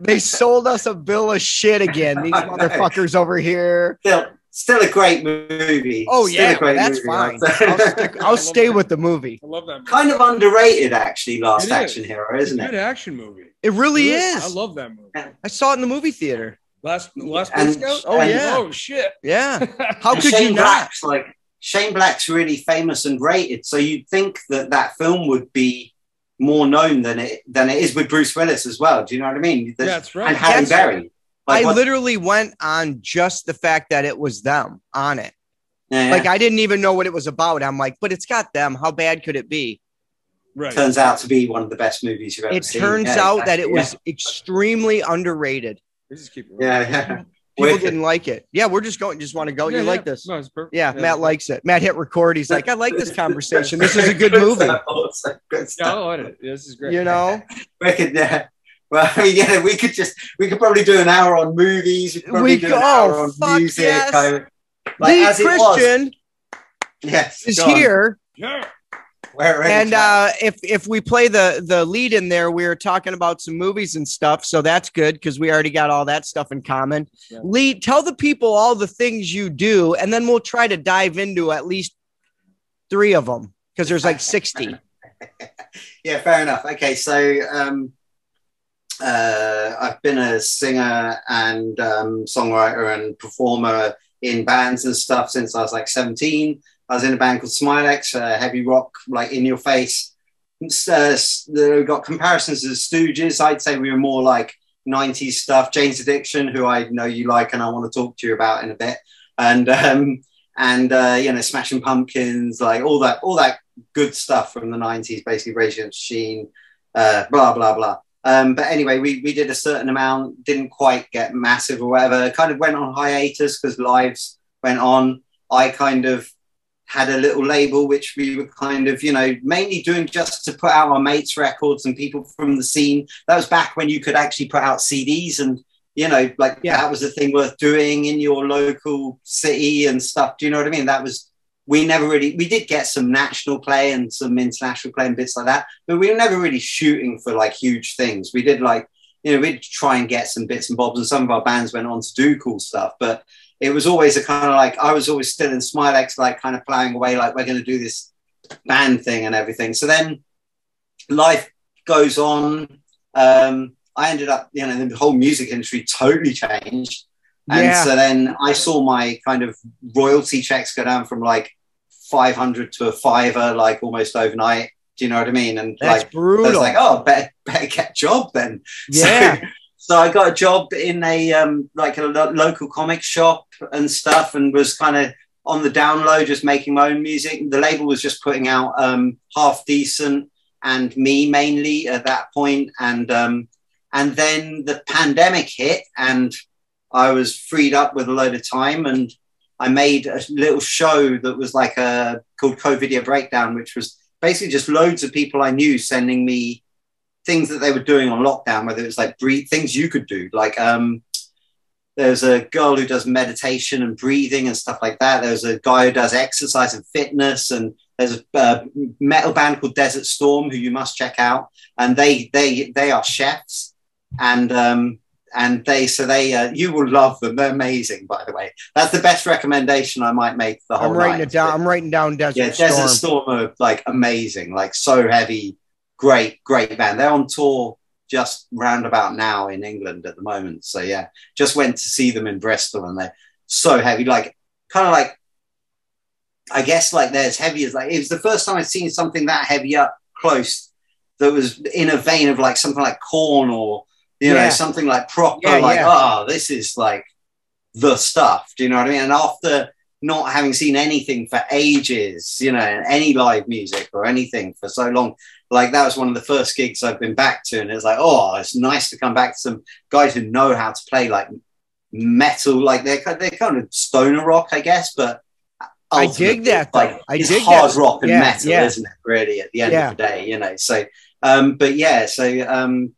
They sold us a bill of shit again. These *laughs* motherfuckers over here. still, still a great movie. Oh Still yeah, a great that's movie, fine. I'd say. I'll, stick, I'll *laughs* stay with the movie. I love that. Movie. kind of underrated, actually. Last It is. Action Hero, It's a isn't good it? action movie. It really I is. I love that movie. I saw it in the movie theater. Last Last And- Scout. Oh, and- yeah. Oh shit. Yeah. *laughs* How And could Shane you not? Black's like Shane Black's really famous and rated, so you'd think that that film would be more known than it than it is with Bruce Willis as well. Do you know what I mean? Yeah, that's right. And Halle That's- Berry. Like, I what- literally went on just the fact that it was them on it. yeah, Like I didn't even know what it was about. I'm like, but it's got them. How bad could it be? Right. turns out to be one of the best movies you've ever It seen. It turns Yeah, out that it exactly. was extremely underrated. Just keep it Yeah, yeah. People Wicked. didn't like it. Yeah, we're just going. Just want to go. Yeah, you yeah. like this? No, it's perfect. Yeah, Matt likes it. Matt hit record. He's like, I like this conversation. This is a good movie. stuff, *laughs* also good Yeah, stuff. I'll it. This is great. You know, *laughs* Wicked, yeah. Well, I mean, yeah, we could just we could probably do an hour on movies. We could probably We do could- an oh, hour oh, on fuck music. yes. I- like, Lee as it was. Christian yes, is go on. here. Yeah. We're ready And uh, if if we play the the lead in there, we are talking about some movies and stuff, so that's good because we already got all that stuff in common. Yeah. Lee, tell the people all the things you do, and then we'll try to dive into at least three of them because there's like sixty. *laughs* yeah, fair enough. Okay, so um, uh, I've been a singer and um, songwriter and performer in bands and stuff since I was like 17. I was in a band called Smilex, uh, heavy rock, like in your face. Uh, we've got comparisons to the Stooges. I'd say we were more like 90s stuff. Jane's Addiction, who I know you like and I want to talk to you about in a bit. And, um, and uh, you know, Smashing Pumpkins, like all that, all that good stuff from the 90s, basically Rage Against Machine, uh, blah, blah, blah. Um, but anyway, we, we did a certain amount, didn't quite get massive or whatever, kind of went on hiatus because lives went on. I kind of had a little label which we were kind of, you know, mainly doing just to put out our mates' records and people from the scene. That was back when you could actually put out CDs and, you know, like Yeah. that was a thing worth doing in your local city and stuff. Do you know what I mean? That was, we never really, we did get some national play and some international play and bits like that, but we were never really shooting for like huge things. We did like, you know, we'd try and get some bits and bobs, and some of our bands went on to do cool stuff, but it was always a kind of like I was always still in Smilex, like kind of plowing away, like we're going to do this band thing and everything. So then life goes on. Um, I ended up, you know, the whole music industry totally changed. And Yeah. so then I saw my kind of royalty checks go down from like 500 to a fiver, like almost overnight. Do you know what I mean? And That's like, I was like, oh, better, better get a job then. *laughs* yeah, So, so I got a job in a um, like a lo- local comic shop and stuff, and was kind of on the down low, just making my own music. The label was just putting out um, half decent and me mainly at that point, and um, and then the pandemic hit, and I was freed up with a load of time, and I made a little show that was like a called Co Video Breakdown, which was basically just loads of people I knew sending me things that they were doing on lockdown, whether it was like breathe things you could do, like um, there's a girl who does meditation and breathing and stuff like that. There's a guy who does exercise and fitness, and there's a uh, metal band called Desert Storm who you must check out, and they they they are chefs, and um, and they so they uh, you will love them. They're amazing, by the way. That's the best recommendation I might make the whole I'm writing night. it down. I'm writing down Desert Yeah, Storm. Desert Storm are like amazing, like so heavy, great, great band. They're on tour just roundabout now in England at the moment. So yeah, just went to see them in Bristol, and they're so heavy, like kind of like I guess like they're as heavy as like it was the first time I'd seen something that heavy up close that was in a vein of like something like Korn or you know Yeah. something like proper Yeah, like yeah. oh this is like the stuff do you know what I mean and after not having seen anything for ages you know any live music or anything for so long like that was one of the first gigs I've been back to and it's like oh it's nice to come back to some guys who know how to play like metal like they're, they're kind of stoner rock I guess but I dig that, though. like I it's dig hard that. rock and Yeah, metal yeah. isn't it really at the end Yeah. of the day you know so um but yeah so um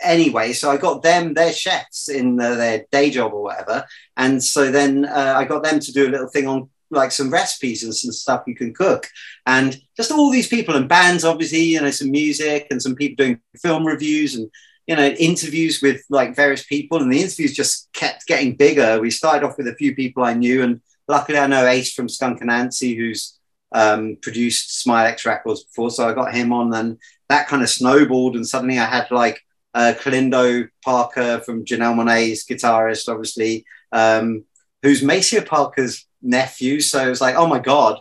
anyway so I got them they're chefs in uh, their day job or whatever and so then uh, I got them to do a little thing on like some recipes and some stuff you can cook. And just all these people and bands obviously you know some music and some people doing film reviews and you know interviews with like various people. And the interviews just kept getting bigger. We started off with a few people i knew. And luckily i know ace from Skunk Anansie who's um, produced Smilex records before. So i got him on and that kind of snowballed. And suddenly i had like uh, Kellindo Parker from Janelle Monáe's guitarist, obviously, um, who's Maceo Parker's nephew. So it was like, oh my God,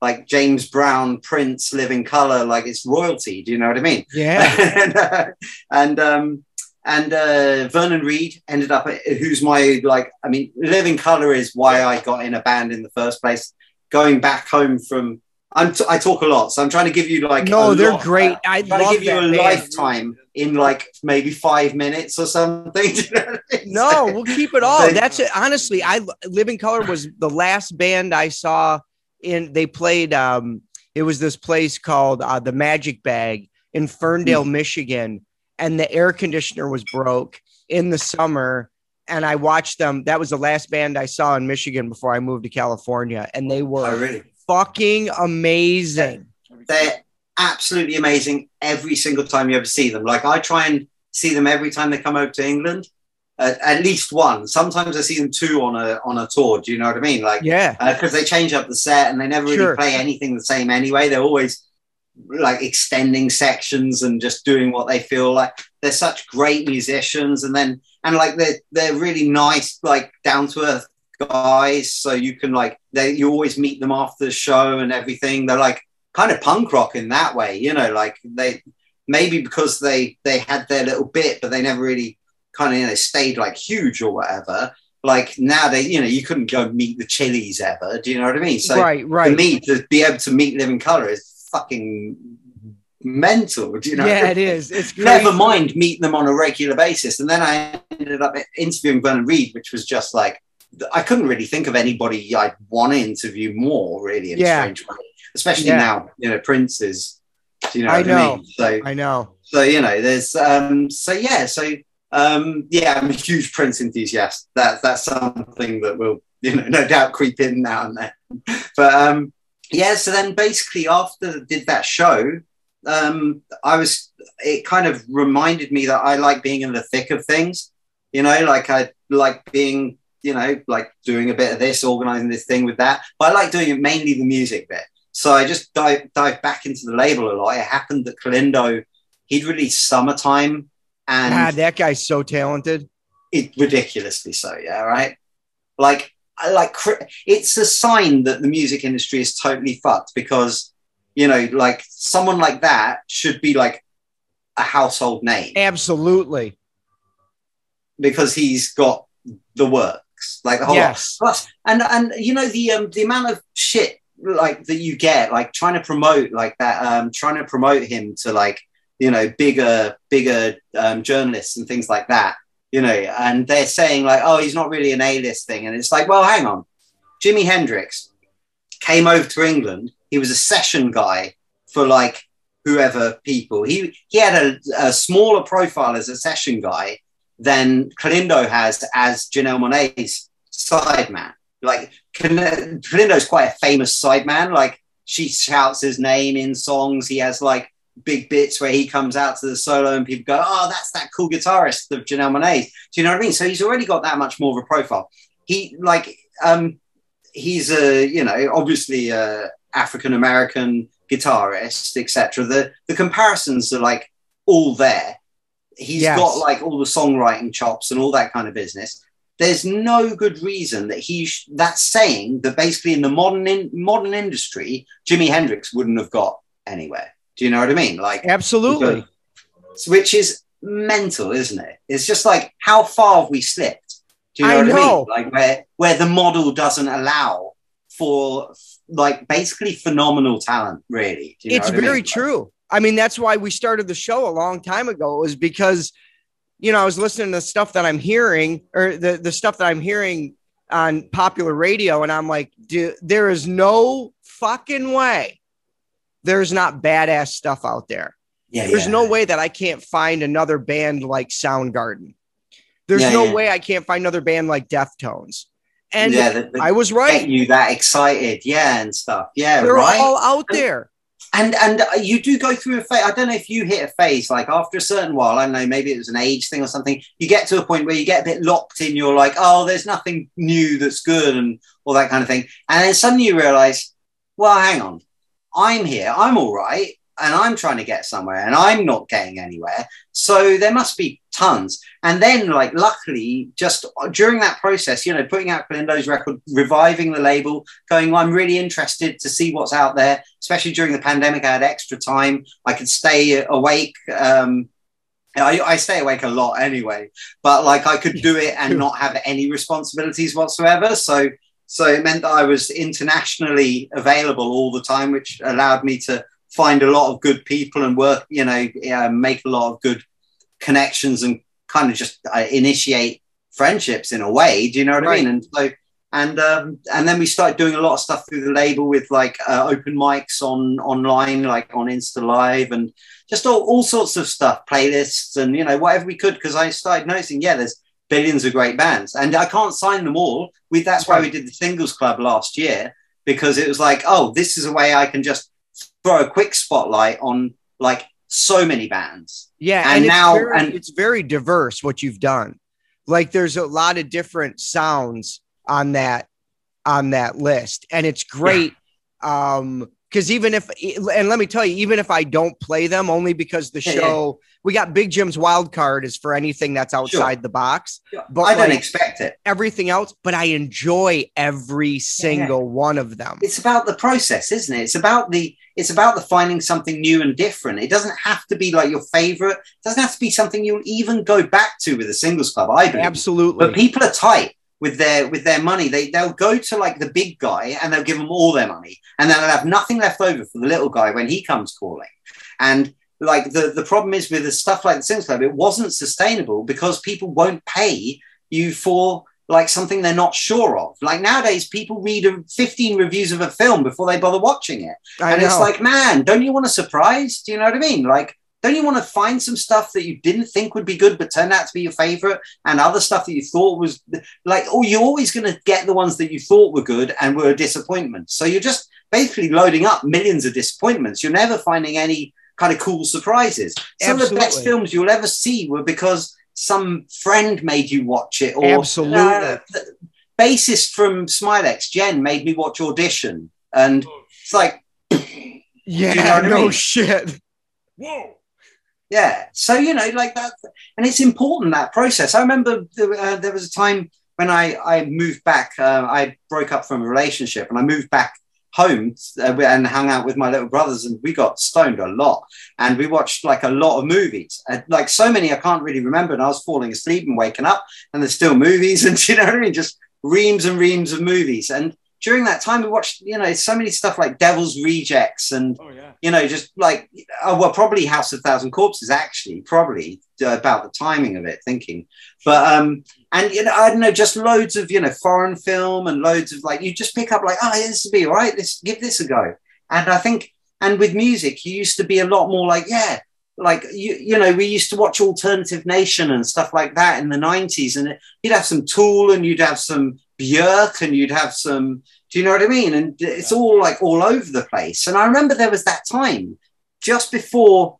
like James Brown, Prince, Living Colour, like it's royalty. Do you know what I mean? Yeah. and *laughs* uh, and um, and uh, Vernon Reid ended up, who's my like, I mean, Living Colour is why I got in a band in the first place. Going back home from, I'm t- I talk a lot, so I'm trying to give you like No, they're lot. great. I I'm to love give you a band. lifetime in like maybe five minutes or something. *laughs* You know I mean? No, we'll keep it all. That's it. Honestly, I Living Colour was the last band I saw in they played um it was this place called uh, the Magic Bag in Ferndale, Hmm. Michigan, and the air conditioner was broke in the summer and I watched them. That was the last band I saw in Michigan before I moved to California and they were Oh, really? fucking amazing. They're absolutely amazing every single time you ever see them. Like I try and see them every time they come over to England. Uh, at least one. Sometimes I see them two on a on a tour. Do you know what I mean? Like Yeah. because they change up the set and they never really Sure. play anything the same anyway. They're always like extending sections and just doing what they feel like. They're such great musicians, and then and like they're they're really nice, like down to earth guys. So you can like they you always meet them after the show and everything. They're like kind of punk rock in that way, you know. Like they maybe because they they had their little bit, but they never really kind of you know stayed like huge or whatever. Like now they, you know, you couldn't go meet the Chili's ever. Do you know what I mean? So right, for right. me to be able to meet Living Colour is fucking mental. Do you know? yeah, it is. It's *laughs* crazy. Never mind meet them on a regular basis. And then I ended up interviewing Vernon Reid, which was just like I couldn't really think of anybody I'd want to interview more, really, in Yeah. a strange way. Especially Yeah. now, you know, Prince is. Do you know I what I know. mean? So I know. so you know, there's um so yeah, so um yeah, I'm a huge Prince enthusiast. That that's something that will, you know, *laughs* no doubt creep in now and then. But um yeah, so then basically after I did that show, um I was it kind of reminded me that I like being in the thick of things. You know, like I like being, you know, like doing a bit of this, organizing this thing with that. But I like doing it mainly the music bit. So I just dive dive back into the label a lot. It happened that Kellindo he'd released Summertime and God, that guy's so talented. it ridiculously so yeah right like I like it's a sign that the music industry is totally fucked because you know like someone like that should be like a household name Absolutely. because he's got the works like the whole lot. Yes. Plus, and and you know the um the amount of shit like that you get like trying to promote like that um trying to promote him to like you know bigger bigger um, journalists and things like that you know and they're saying like oh he's not really an a-list thing. And it's like well hang on. Jimi hendrix came over to england. He was a session guy for like whoever people. He he had a, a smaller profile as a session guy than Kellindo has as Janelle Monáe's sideman. Like Kellindo's quite a famous sideman. Like she shouts his name in songs. He has like big bits where he comes out to the solo and people go, "Oh, that's that cool guitarist of Janelle Monáe." Do you know what I mean? So he's already got that much more of a profile. He like um he's a you know obviously a African American guitarist, etc. The the comparisons are like all there. He's Yes. got like all the songwriting chops and all that kind of business. There's no good reason that he sh- that's saying that basically in the modern in- modern industry, Jimi Hendrix wouldn't have got anywhere. Do you know what I mean? Like Absolutely. because- which is mental, isn't it? It's just like how far have we slipped? Do you know I what know. I mean? Like where where the model doesn't allow for like basically phenomenal talent, really. Do you know it's what I very mean? true. I mean, that's why we started the show a long time ago, It was because, you know, I was listening to stuff that I'm hearing or the, the stuff that I'm hearing on popular radio, and I'm like, "Dude, there is no fucking way there's not badass stuff out there. Yeah, There's yeah. no way that I can't find another band like Soundgarden. There's Yeah, no way I can't find another band like Deftones. And that, that I was right. you that excited, yeah, and stuff. Yeah, They're right. all out there. And and uh, you do go through a phase. I don't know if you hit a phase like after a certain while. I don't know, maybe it was an age thing or something. You get to a point where you get a bit locked in. You're like, oh, there's nothing new that's good, and all that kind of thing. And then suddenly you realize, well, hang on, I'm here. I'm all right, and I'm trying to get somewhere, and I'm not getting anywhere. So there must be tons. And then, like, luckily, just during that process, you know, putting out Kellindo's record, reviving the label, going, I'm really interested to see what's out there, especially during the pandemic. I had extra time. I could stay awake. Um, I, I stay awake a lot anyway, but like I could do it and not have any responsibilities whatsoever. So, so it meant that I was internationally available all the time, which allowed me to find a lot of good people and work, you know, uh, make a lot of good connections and kind of just uh, initiate friendships in a way. Do you know what I mean? And so, and um, and then we started doing a lot of stuff through the label with like uh, open mics on online, like on Insta Live, and just all, all sorts of stuff, playlists, and you know whatever we could. Because I started noticing, yeah, there's billions of great bands, and I can't sign them all. We that's why we did the Singles Club last year because it was like, oh, this is a way I can just throw a quick spotlight on like so many bands. Yeah, And and, now- very, and- it's very diverse what you've done. Like there's a lot of different sounds on that on that list, and it's great. Um, because even if and let me tell you, even if I don't play them, only because the Yeah, yeah. show we got Big Jim's wild card is for anything that's outside the box, but I don't like, expect it. everything else. But I enjoy every single one of them. it's about the process isn't it it's about the it's about the finding something new and different it doesn't have to be like your favorite it doesn't have to be something you'll even go back to with a singles club i believe Absolutely. but people are tight with their with their money they they'll go to like the big guy and they'll give them all their money and then they'll have nothing left over for the little guy when he comes calling and like the the problem is with the stuff like the Sims club it wasn't sustainable because people won't pay you for like something they're not sure of. Like nowadays, people read 15 reviews of a film before they bother watching it. I and it's like, man, don't you want a surprise? Do you know what I mean? Like, don't you want to find some stuff that you didn't think would be good but turned out to be your favorite and other stuff that you thought was like, oh, you're always going to get the ones that you thought were good and were a disappointment. So you're just basically loading up millions of disappointments. You're never finding any kind of cool surprises. Some of the best films you'll ever see were because some friend made you watch it or Absolutely. uh, the bassist from Smilex, Jen, made me watch Audition. And it's like, *clears throat* yeah, you know what I no mean? shit. Whoa. Yeah. So, you know, like that. And it's important, that process. I remember there, uh, there was a time when I, I moved back, uh, I broke up from a relationship and I moved back home uh, and hung out with my little brothers and we got stoned a lot and we watched like a lot of movies uh, like so many i can't really remember and i was falling asleep and waking up and there's still movies *laughs* and you know what i mean just reams and reams of movies and during that time we watched you know so many stuff like devil's rejects and Oh yeah. you know just like oh, well probably house of thousand corpses actually probably uh, about the timing of it thinking but um and you know i don't know just loads of you know foreign film and loads of like you just pick up like oh this would be all right let's give this a go and i think and with music you used to be a lot more like yeah like you you know we used to watch alternative nation and stuff like that in the 90s and you'd have some tool and you'd have some björk and you'd have some do you know what i mean? And it's all like all over the place. And i remember there was that time just before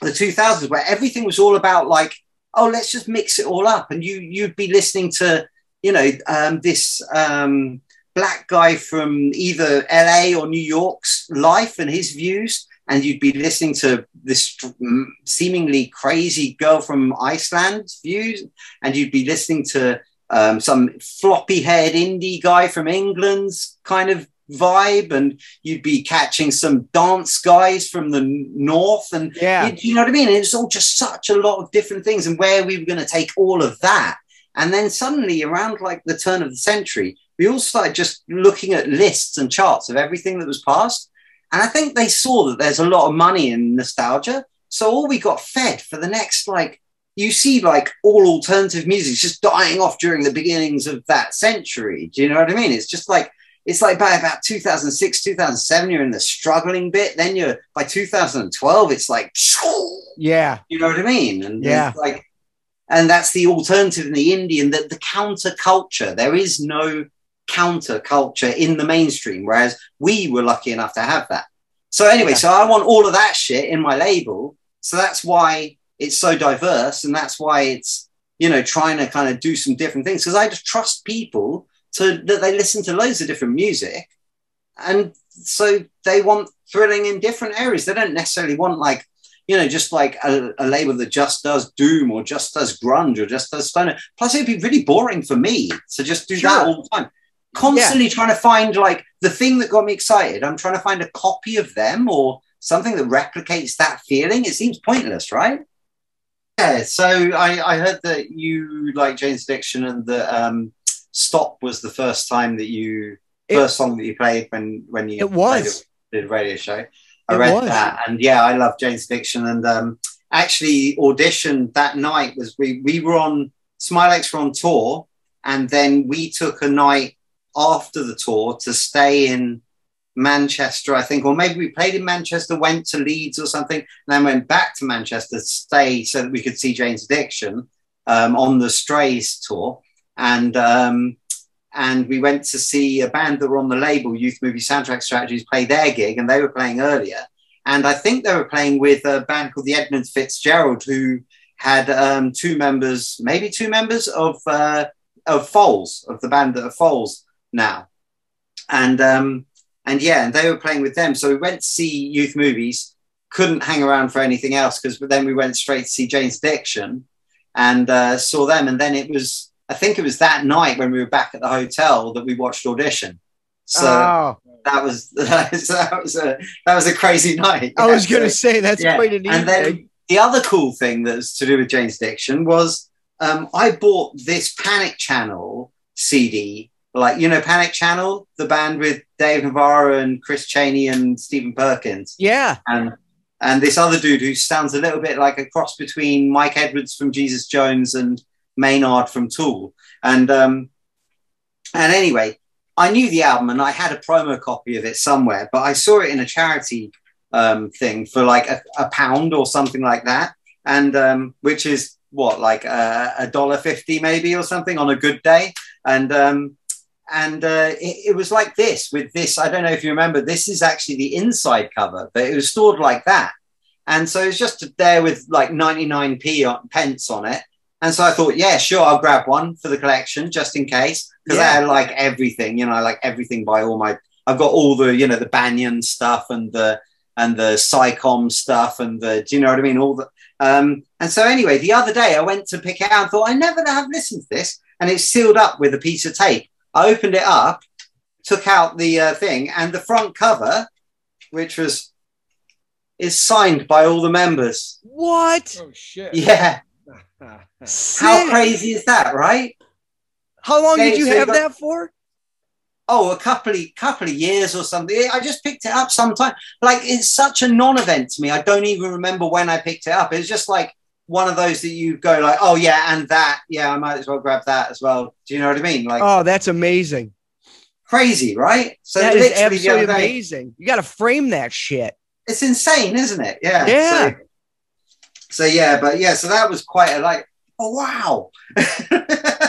the 2000s where everything was all about like oh let's just mix it all up. And you you'd be listening to you know um, this um, black guy from either la or new york's life and his views. And you'd be listening to this seemingly crazy girl from Iceland views, and you'd be listening to um, some floppy haired indie guy from England's kind of vibe, and you'd be catching some dance guys from the north, and Yeah. you, you know what I mean? And it's all just such a lot of different things, and where we were going to take all of that. And then suddenly, around like the turn of the century, we all started just looking at lists and charts of everything that was past. And I think they saw that there's a lot of money in nostalgia. So all we got fed for the next, like, you see, like, all alternative music just dying off during the beginnings of that century. Do you know what I mean? It's just like, it's like by about 2006, 2007, you're in the struggling bit. Then you're by 2012, it's like, Yeah. you know what I mean? And Yeah. like, and that's the alternative in the Indian, that the counter culture. There is no counter culture in the mainstream, whereas we were lucky enough to have that. So anyway, Yeah. so I want all of that shit in my label. So that's why it's so diverse, and that's why it's you know trying to kind of do some different things because I just trust people to that they listen to loads of different music, and so they want thrilling in different areas. They don't necessarily want like you know, just like a, a label that just does doom or just does grunge or just does stoner. Plus, it'd be really boring for me to just do that all the time. Constantly trying to find like the thing that got me excited. I'm trying to find a copy of them or something that replicates that feeling. It seems pointless, right? Yeah. So I, I heard that you like Jane's Addiction and that um, Stop was the first time that you It- first song that you played when when you It was. a- did a radio show. I It read was. that, and yeah, I love Jane's Addiction. And um, actually, audition that night was we we were on Smilex were on tour, and then we took a night after the tour to stay in Manchester, I think, or maybe we played in Manchester, went to Leeds or something, and then went back to Manchester to stay so that we could see Jane's Addiction um, on the Strays tour, and. Um, and we went to see a band that were on the label Youth Movie Soundtrack Strategies play their gig, and they were playing earlier. And I think they were playing with a band called the Edmund Fitzgerald, who had um, two members, maybe two members of uh, of Foals, of the band that are Foals now. And um, and yeah, and they were playing with them. So we went to see youth movies, couldn't hang around for anything else because But then we went straight to see Jane's Addiction and uh, saw them. And then it was, I think it was that night when we were back at the hotel that we watched Audition. So oh, that was *laughs* that was a that was a crazy night. I was *laughs* gonna say that's yeah. quite an and then the other cool thing that's to do with Jane's Addiction was um, I bought this Panic Channel CD, like you know Panic Channel, the band with Dave Navarro and Chris Chaney and Stephen Perkins, Yeah. and and this other dude who sounds a little bit like a cross between Mike Edwards from Jesus Jones and Maynard from Tool, and um, and anyway, I knew the album and I had a promo copy of it somewhere, but I saw it in a charity um, thing for like a, a pound or something like that, and um, which is what like uh, a dollar fifty maybe or something on a good day, and um, and uh, it, it was like this with this. I don't know if you remember. This is actually the inside cover, but it was stored like that, and so it's just there with like ninety nine p on, pence on it. And so I thought, yeah, sure, I'll grab one for the collection just in case because I Yeah. had like everything, you know, I like everything by all my. I've got all the, you know, the Banyan stuff and the and the Psi Com stuff and the, do you know what I mean? All the. Um, and so anyway, the other day I went to pick it out and thought I never have listened to this, and it's sealed up with a piece of tape. I opened it up, took out the uh, thing, and the front cover, which was is signed by all the members. What? Oh shit. Yeah, *laughs* how crazy is that, right? How long Okay, did you so have got- that for? oh, a couple of couple of years or something. I just picked it up sometime. Like it's such a non-event to me. I don't even remember when I picked it up. It's just like one of those that you go like, oh yeah, and that, yeah, I might as well grab that as well. Do you know what I mean? Like Oh, that's amazing. crazy, right? So that is absolutely day- amazing. You got to frame that shit. it's insane, isn't it? Yeah. Yeah. So, so yeah, but yeah, so that was quite a like, oh wow. *laughs*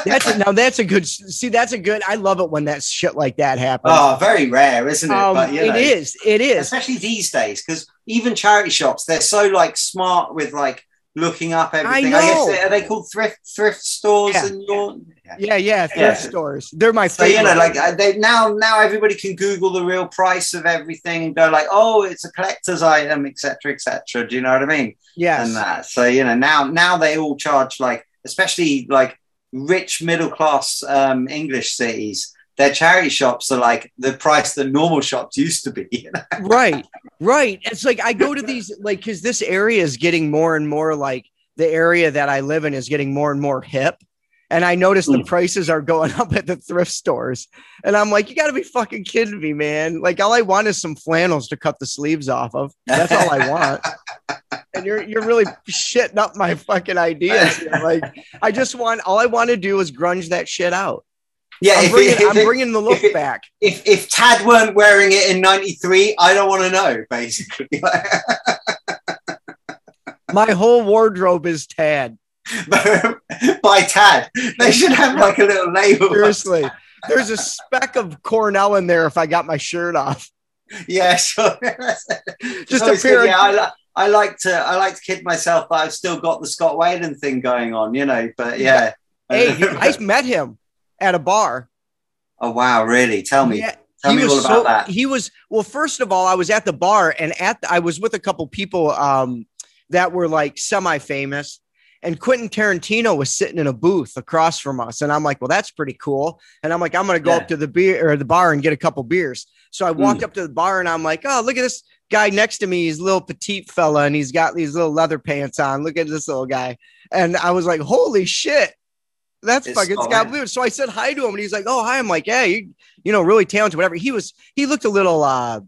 That's a, now that's a good. See, that's a good. I love it when that shit like that happens. oh, very rare, isn't it? Um, but you it know. is. It is. especially these days because even charity shops they're so like smart with like looking up everything. I, guess know. they, are they called thrift thrift stores Yeah. in your Yeah, yeah, thrift Yeah. stores. They're my so favorite. you know like uh, they now now everybody can google the real price of everything and go like oh it's a collector's item etc etc do you know what i mean yes. and that so you know now now they all charge like especially like rich middle class um english cities their charity shops are like the price that normal shops used to be you know? *laughs* right right it's like i go to these like because this area is getting more and more like the area that i live in is getting more and more hip and i notice the Mm. prices are going *laughs* up at the thrift stores and i'm like you gotta be fucking kidding me man like all i want is some flannels to cut the sleeves off of that's all i want *laughs* and you're you're really shitting up my fucking ideas here. like i just want all i want to do is grunge that shit out yeah i'm if, bringing, if, I'm if, bringing the look back if, if tad weren't wearing it in 93 i don't want to know basically *laughs* my whole wardrobe is tad *laughs* by tad they should have like a little label *laughs* Seriously, there's a speck of Cornell in there if I got my shirt off. Yeah, sure. Just a pair Yeah, I, li- I like to I like to kid myself that I've still got the Scott Weiland thing going on, you know. But yeah. Hey, I met him at a bar. oh wow, really? Tell me. Yeah, Tell he me all about so that. he was well. First of all, I was at the bar, and at the, I was with a couple people um, that were like semi-famous, and Quentin Tarantino was sitting in a booth across from us, and I'm like, well, that's pretty cool. And I'm like, I'm gonna go Yeah. up to the beer or the bar and get a couple beers. So I walked up to the bar, and I'm like, oh, look at this guy next to me. He's a little petite fella, and he's got these little leather pants on. Look at this little guy, and I was like, holy shit. That's It's fucking Scott Blue. So I said hi to him, and he's like, "Oh, hi." I'm like, "Yeah, you, you know, really talented, whatever." He was, he looked a little uh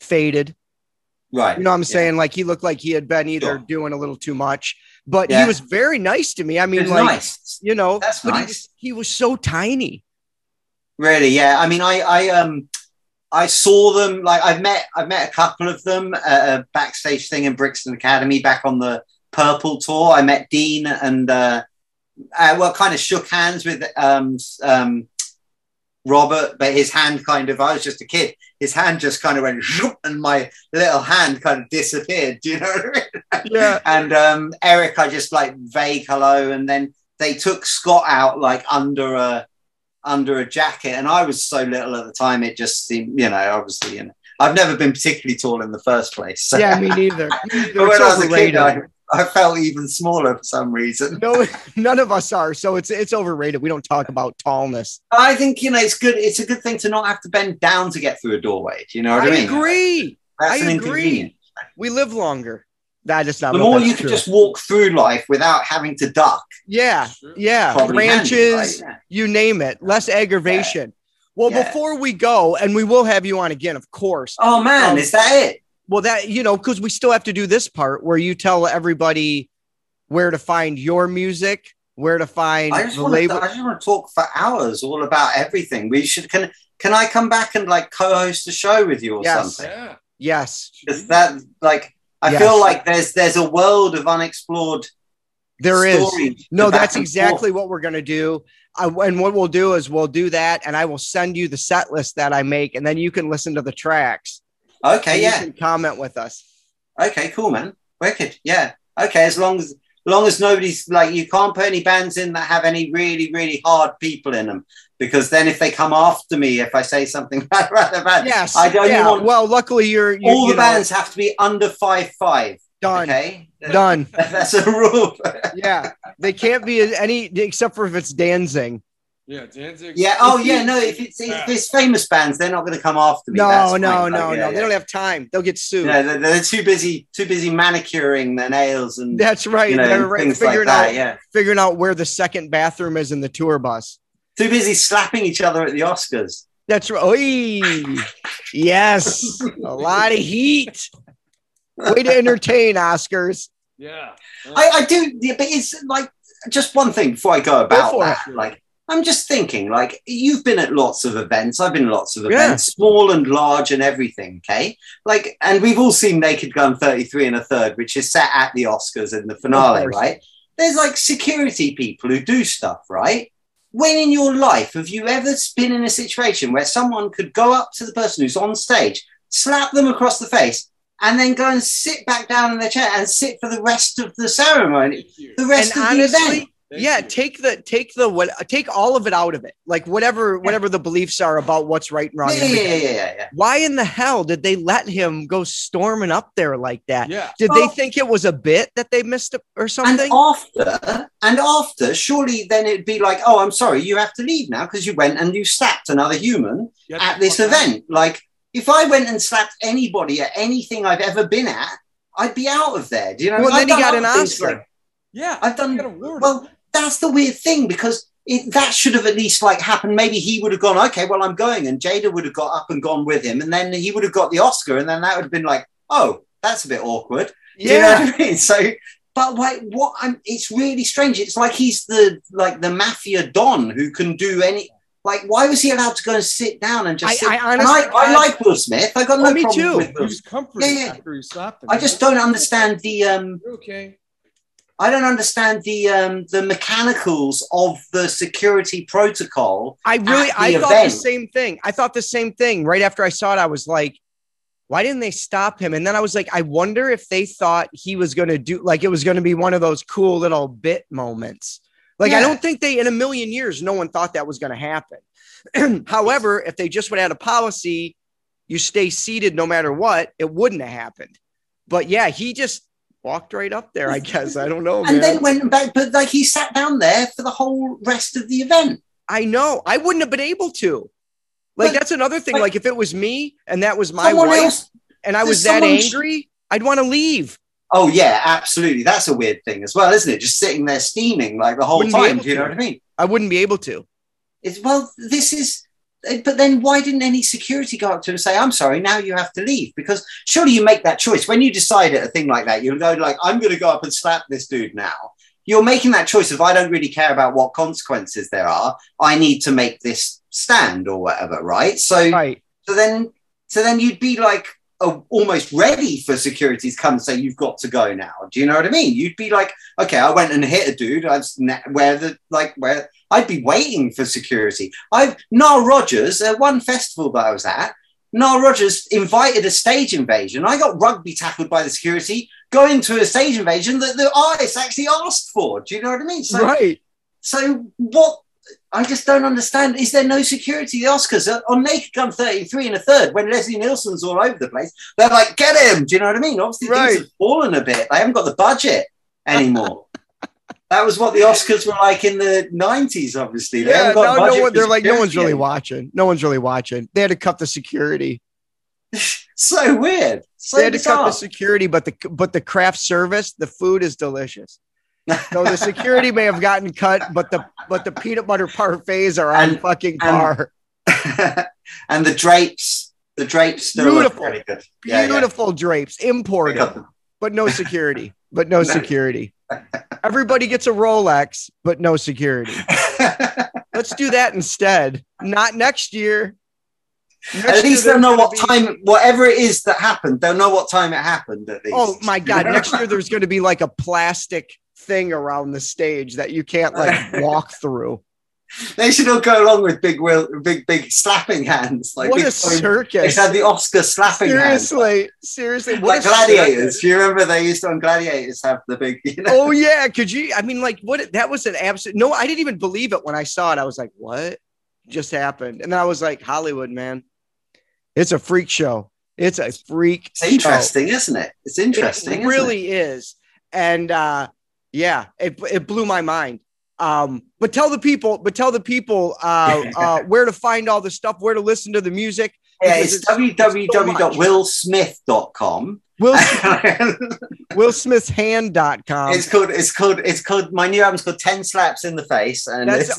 faded. Right. You know what I'm Yeah. saying? Like he looked like he had been either Sure. doing a little too much, but Yeah. he was very nice to me. I mean, like, nice. you know, That's but he nice. was, he was so tiny. Really, yeah. I mean, I, I, um, I saw them. Like, I've met, I've met a couple of them at a backstage thing in Brixton Academy back on the Purple tour. I met Dean and, uh, uh well, kind of shook hands with, um, um, Robert, but his hand kind of, I was just a kid. His hand just kind of went, and my little hand kind of disappeared. Do you know what I mean? Yeah. *laughs* and um, Eric, I just like vague hello, and then they took Scott out like under a under a jacket, and I was so little at the time, it just seemed, you know, obviously, you know, I've never been particularly tall in the first place. So. Yeah, *laughs* me neither. but when I was a kid. I, I felt even smaller for some reason. No, *laughs* none of us are. So it's it's overrated. We don't talk about tallness. I think you know it's good. It's a good thing to not have to bend down to get through a doorway. Do you know what I, mean? I mean? agree. That's I an agree. We live longer. That is not The more you that's can just walk through life without having to duck, yeah, yeah, probably handy, ranches, right? you name it, less aggravation. Well, Yeah. before we go, and we will have you on again, of course. Oh man, Um, is that it? Well, that you know, because we still have to do this part where you tell everybody where to find your music, where to find I just the want to. label. I just want to talk for hours all about everything. We should. Can Can I come back and like co-host a show with you or Yes. something? Yeah. yes, Because that like I Yes. feel like there's there's a world of unexplored. there is. No, that's exactly forth. what we're gonna do. I, and what we'll do is we'll do that, and I will send you the set list that I make, and then you can listen to the tracks. Okay, and yeah. You can comment with us. Okay, cool, man. Wicked. Yeah. Okay, as long as long as nobody's like you can't put any bands in that have any really really hard people in them because then if they come after me if I say something *laughs* rather bad, Yes. I don't yeah. want Well, luckily you're you, all you the know, bands have to be under five five. done. Okay, Done. *laughs* that's a rule. Yeah. They can't be any except for if it's Danzig. Yeah, Danzig. yeah. Oh yeah. No, if it's if it's famous bands, they're not going to come after me. No, That's no, no, Like, no. yeah, They yeah. don't have time. They'll get sued. Yeah, they're, they're too busy, too busy manicuring their nails and That's right. you know They're right. things like Figuring that. out Yeah, figuring out where the second bathroom is in the tour bus. too busy slapping each other at the Oscars. That's right. Oy. Yes. A lot of heat. Way to entertain, Oscars. Yeah. I, I do, yeah, but it's like just one thing before I go about for that. Like, I'm just thinking, like, you've been at lots of events. I've been at lots of Yeah. events, small and large and everything. Okay, like, and we've all seen Naked Gun 33 and a third, which is set at the Oscars in the finale, right? There's like security people who do stuff, right? When in your life have you ever been in a situation where someone could go up to the person who's on stage, slap them across the face, and then go and sit back down in their chair and sit for the rest of the ceremony, the rest and of the event. Honestly, yeah, take the take the what take all of it out of it. Like whatever whatever the beliefs are about what's right and wrong. Yeah, and yeah, yeah, yeah, yeah. Why in the hell did they let him go storming up there like that? Yeah. Did they think it was a bit that they missed or And after, and after, surely then it'd be like, oh, I'm sorry, you have to leave now because you went and you slapped another human You have at this out. event. Like, if I went and slapped anybody at anything I've ever been at, I'd be out of there. Do you know? Well, I've then he got an Oscar. like- Yeah, I've done you. Well, that's the weird thing because it, that should have at least like happened. Maybe he would have gone, okay, well, I'm going, and Jada would have got up and gone with him, and then he would have got the Oscar, and then that would have been like, oh, that's a bit awkward. Do you know yeah. what I mean? *laughs* So, but like, what? I'm, it's really strange. It's like he's the like the mafia don who can do any. Like, why was he allowed to go and sit down and just? I- sit? I And honestly- I, I like Will Smith. I got no Oh, me problem too. with he Will. was comforted Yeah, yeah. after he slapped him. I just don't understand the um. You're okay. I don't understand the um the mechanicals of the security protocol. I really I thought the same thing. I thought the same thing right after I saw it. I was like, why didn't they stop him? And then I was like, I wonder if they thought he was going to do like it was going to be one of those cool little bit moments. Like I don't think they in a million years no one thought that was going to happen. *clears throat* However, if they just would have had a policy, you stay seated no matter what, it wouldn't have happened. But yeah, he just walked right up there. I guess I don't *laughs* know, man. and then went back, but like he sat down there for the whole rest of the event. I know I wouldn't have been able to. Like But- that's another thing. but- Like if it was me and that was my wife else. and I was that someone sh- angry, I'd want to leave. Oh yeah, absolutely. That's a weird thing as well, isn't it? Just sitting there steaming like the whole Wouldn't time. Do you know to. what I mean? I wouldn't be able to. It's well, this is. Uh, But then, why didn't any security go up to him and say, "I'm sorry, now you have to leave"? Because surely you make that choice when you decide at a thing like that. You'll go like, "I'm going to go up and slap this dude now." You're making that choice of I don't really care about what consequences there are. I need to make this stand or whatever, right? So, Right. so then, so then you'd be like uh, almost ready for security to come and say you've got to go now. Do you know what I mean? You'd be like, okay, I went and hit a dude. I've where the like where I'd be waiting for security. I've Nile Rodgers at one festival that I was at. Nile Rodgers invited a stage invasion. I got rugby tackled by the security going to a stage invasion that the artist actually asked for. Do you know what I mean? So, right. so what? I just don't understand. Is there no security? The Oscars on Naked Gun 33 and a third when Leslie Nielsen's all over the place. They're like, get him. Do you know what I mean? Obviously, Right. things have fallen a bit. They haven't got the budget *laughs* anymore. That was what the Oscars were like in the 90s, obviously. they yeah. Got no, no one, they're like, no one's really watching. No one's really watching. They had to cut the security. *laughs* So weird. So they had to cut the security, but the but the craft service, the food is delicious. So the security may have gotten cut, but the but the peanut butter parfaits are on And- fucking and- par. *laughs* and the drapes, the drapes Beautiful. pretty good. Yeah, yeah. Beautiful drapes, imported. but no security. But No. *laughs* security. Everybody gets a Rolex, but no security. *laughs* Let's do that instead. Not next year. Next At year least they'll know what be- time, whatever it is that happened, they'll know what time it happened. At oh least. Oh my god! *laughs* Next year there's going to be like a plastic thing around the stage that you can't like *laughs* walk through. They should all go along with big, will, big, big slapping hands. Like what big a They circus! should have the Oscar slapping hands, Seriously, seriously, what like gladiators. circus. Do you remember they used to on gladiators have the big, you know? Oh yeah, could you? I mean, like, what? That was an absolute. No, I didn't even believe it when I saw it. I was like, what just happened? And then I was like, Hollywood, man, it's a freak show. It's a freak. It's interesting, isn't it? It's interesting. It really is. And uh yeah, it, it blew my mind. Um, but tell the people, but tell the people uh, uh, *laughs* where to find all the stuff, where to listen to the music. Yeah, it's, it's- www.willsmith.com. Will, *laughs* WillSmithHand.com. it's called it's called it's called my new album's called 10 slaps in the face and it's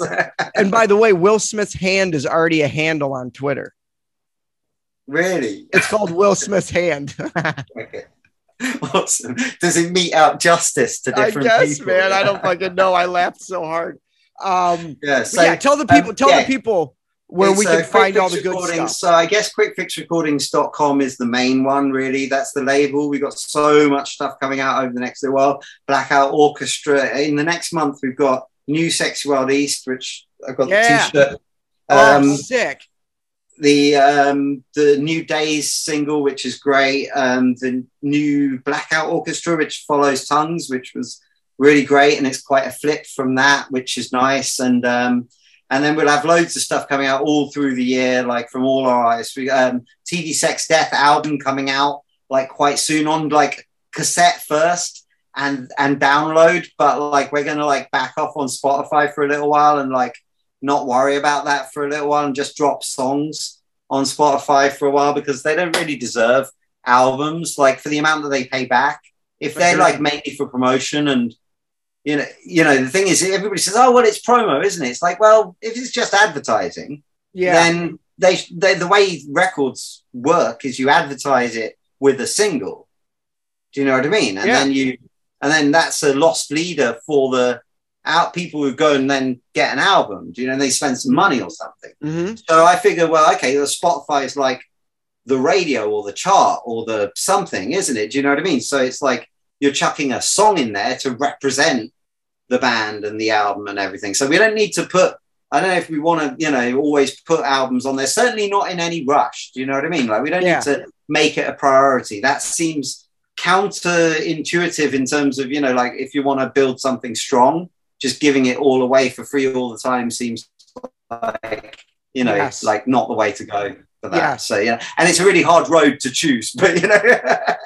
and by the way, Will Smith's hand is already a handle on Twitter. really It's called Will Smith's hand. *laughs* Okay. *laughs* Awesome. Does it meet out justice to different I guess, people? man. I don't *laughs* fucking know. I laughed so hard. Um, Yeah, so yeah, tell the people, um, tell yeah. the people where It's, we can find all the good recordings. stuff. So I guess quickfixrecordings.com is the main one, really. That's the label. We've got so much stuff coming out over the next little while. Blackout Orchestra. In the next month, we've got New Sexy Wild East, which I've got Yeah. the t-shirt. oh, Um, sick. The um, the New Days single, which is great. Um, the new Blackout Orchestra, which follows Tongues, which was really great, and it's quite a flip from that, which is nice. And um, and then we'll have loads of stuff coming out all through the year, like from all our artists. We um, TV Sex Death album coming out like quite soon on like cassette first and and download, but like we're gonna like back off on Spotify for a little while and like not worry about that for a little while and just drop songs on Spotify for a while because they don't really deserve albums like for the amount that they pay back. If they're like mainly for promotion and you know, you know, the thing is everybody says, Oh, well, it's promo, isn't it? It's like, well, if it's just advertising, Yeah. then they, they the way records work is you advertise it with a single. Do you know what I mean? And Yeah. then you and then that's a lost leader for the out people who go and then get an album. Do you know they spend some money or something? hmm So I figure, well, okay, the Spotify is like the radio or the chart or the something, isn't it? Do you know what I mean? So it's like you're chucking a song in there to represent the band and the album and everything. So we don't need to put. I don't know if we want to, you know, always put albums on there. Certainly not in any rush. Do you know what I mean? Like we don't Yeah. need to make it a priority. That seems counterintuitive in terms of, you know, like if you want to build something strong, just giving it all away for free all the time seems like you know Yes. like not the way to go for that Yes. so yeah and it's a really hard road to choose *laughs* but you know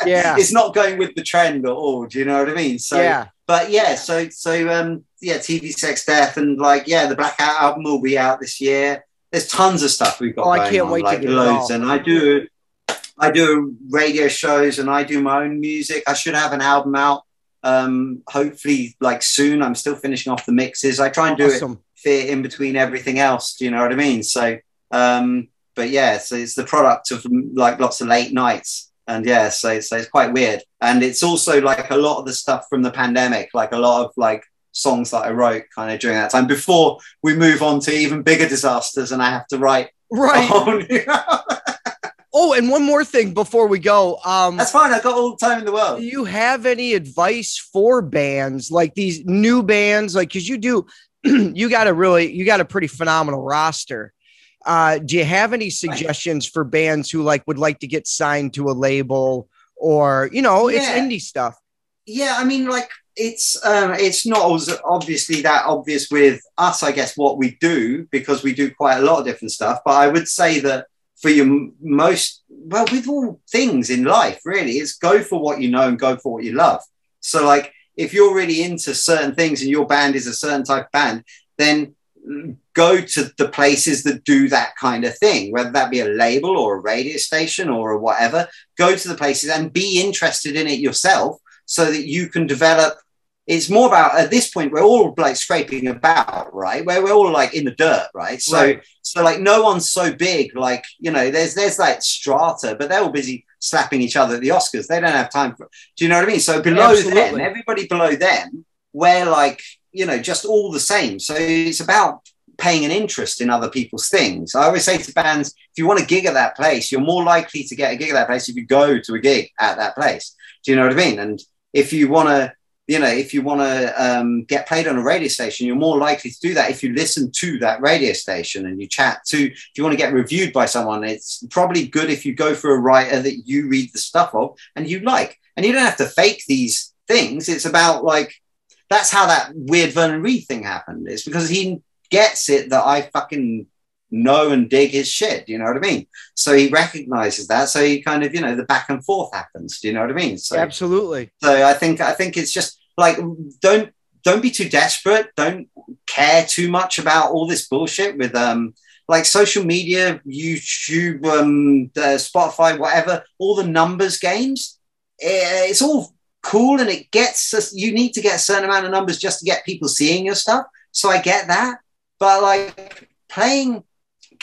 Yeah. it's not going with the trend at all do you know what i mean so yeah. but yeah so so um yeah tv sex death and like yeah the blackout album will be out this year there's tons of stuff we've got Oh, I can't on, wait to get loads and i do i do radio shows and i do my own music i should have an album out um hopefully like soon i'm still finishing off the mixes i try and do it fit in between everything else. Do you know what I mean? So, um, but yeah, so it's the product of like lots of late nights, and yeah, so so it's quite weird. And it's also like a lot of the stuff from the pandemic, like a lot of like songs that I wrote kind of during that time before we move on to even bigger disasters, and I have to write. Right. *laughs* Oh, and one more thing before we go. Um, that's fine. I've got all the time in the world. do you have any advice for bands like these new bands? Like, because you do, *clears throat* you got a really, you got a pretty phenomenal roster. Uh, do you have any suggestions for bands who like would like to get signed to a label or you know it's indie stuff? yeah i mean like it's um it's not obviously that obvious with us i guess what we do because we do quite a lot of different stuff but i would say that for your most well with all things in life really is go for what you know and go for what you love. So like if you're really into certain things and your band is a certain type of band then mm, go to the places that do that kind of thing whether that be a label or a radio station or whatever. Go to the places and be interested in it yourself so that you can develop it's more about at this point we're all like scraping about right? Where we're all like in the dirt right? So Right. so like no one's so big like you know there's there's like strata but they're all busy slapping each other at the oscars. They don't have time for do you know what i mean? So below them everybody below them we're like you know just all the same. So it's about paying an interest in other people's things. I always say to bands if you want a gig at that place you're more likely to get a gig at that place if you go to a gig at that place. Do you know what i mean? And if you want to you know if you want to um, get played on a radio station you're more likely to do that if you listen to that radio station and you chat to if you want to get reviewed by someone it's probably good if you go for a writer that you read the stuff of and you like. And you don't have to fake these things. It's about like that's how that weird Vernon Reid thing happened. It's because he gets it that i fucking know and dig his shit do you know what i mean so he recognizes that so he kind of you know the back and forth happens do you know what i mean so Absolutely. so I think I think it's just like don't don't be too desperate. Don't care too much about all this bullshit with um like social media, YouTube, um, uh, Spotify, whatever. All the numbers games. Eh, It's all cool and it gets us. You need to get a certain amount of numbers just to get people seeing your stuff. So I get that, but like playing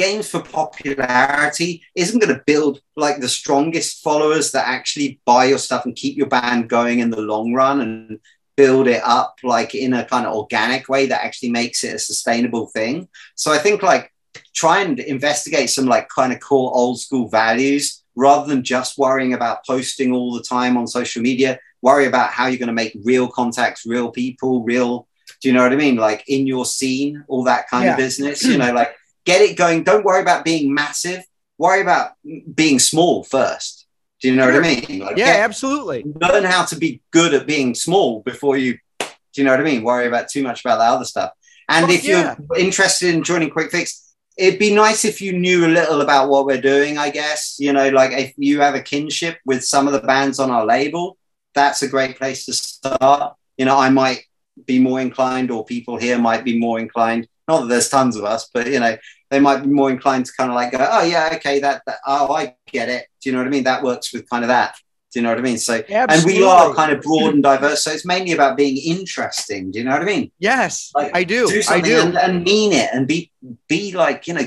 games for popularity isn't going to build like the strongest followers that actually buy your stuff and keep your band going in the long run and build it up like in a kind of organic way that actually makes it a sustainable thing. So I think like try and investigate some like kind of cool old school values rather than just worrying about posting all the time on social media. Worry about how you're going to make real contacts, real people, real. Do you know what I mean? Like in your scene, all that kind Yeah. of business. You know, like get it going. Don't worry about being massive. worry about being small first. Do you know what I mean? Like, Yeah, get- absolutely. learn how to be good at being small before you do you know what I mean? Worry about too much about that other stuff. And Fuck if you're interested in joining Quick Fix, it'd be nice if you knew a little about what we're doing, I guess. You know, like if you have a kinship with some of the bands on our label, that's a great place to start. You know, I might be more inclined, or people here might be more inclined. Not that there's tons of us, but you know, they might be more inclined to kind of like go, oh yeah, okay, that, that oh I get it. Do you know what I mean? That works with kind of that. Do you know what I mean? So and we are kind of broad and diverse. So it's mainly about being interesting. Do you know what I mean? Yes, Like, I do. Do I do. And, and mean it and be be like, you know,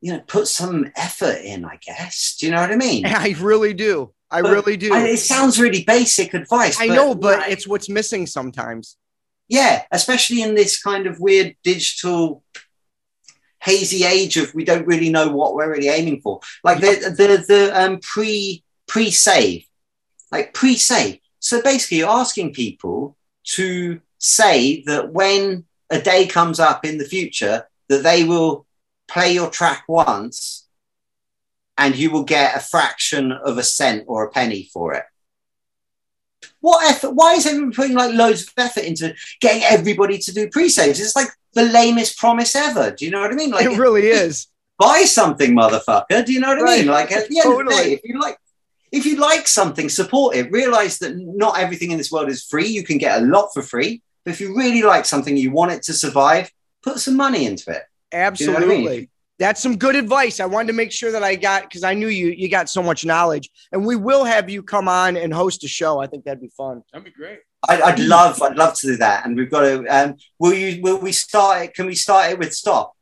you know, put some effort in, I guess. Do you know what I mean? *laughs* I really do. I But really do. I- it sounds really basic advice. I know, but it's what's missing sometimes. Yeah, especially in this kind of weird digital hazy age of we don't really know what we're really aiming for. Like the the the um pre pre save, like pre save. So basically, you're asking people to say that when a day comes up in the future, that they will play your track once, and you will get a fraction of a cent or a penny for it. What effort? Why is everyone putting like loads of effort into getting everybody to do pre-saves? It's like the lamest promise ever. Do you know what I mean? Like it really is. buy something, motherfucker. Do you know what I mean? Like at the end of the day, if you like if you like something, support it. Realize that not everything in this world is free. You can get a lot for free. But if you really like something, you want it to survive, put some money into it. You know Absolutely. I mean? That's some good advice. I wanted to make sure that I got because I knew you you got so much knowledge, and we will have you come on and host a show. I think that'd be fun. That'd be great. I'd, I'd love, I'd love to do that. And we've got to. Um, will you? Will we start it? Can we start it with stop?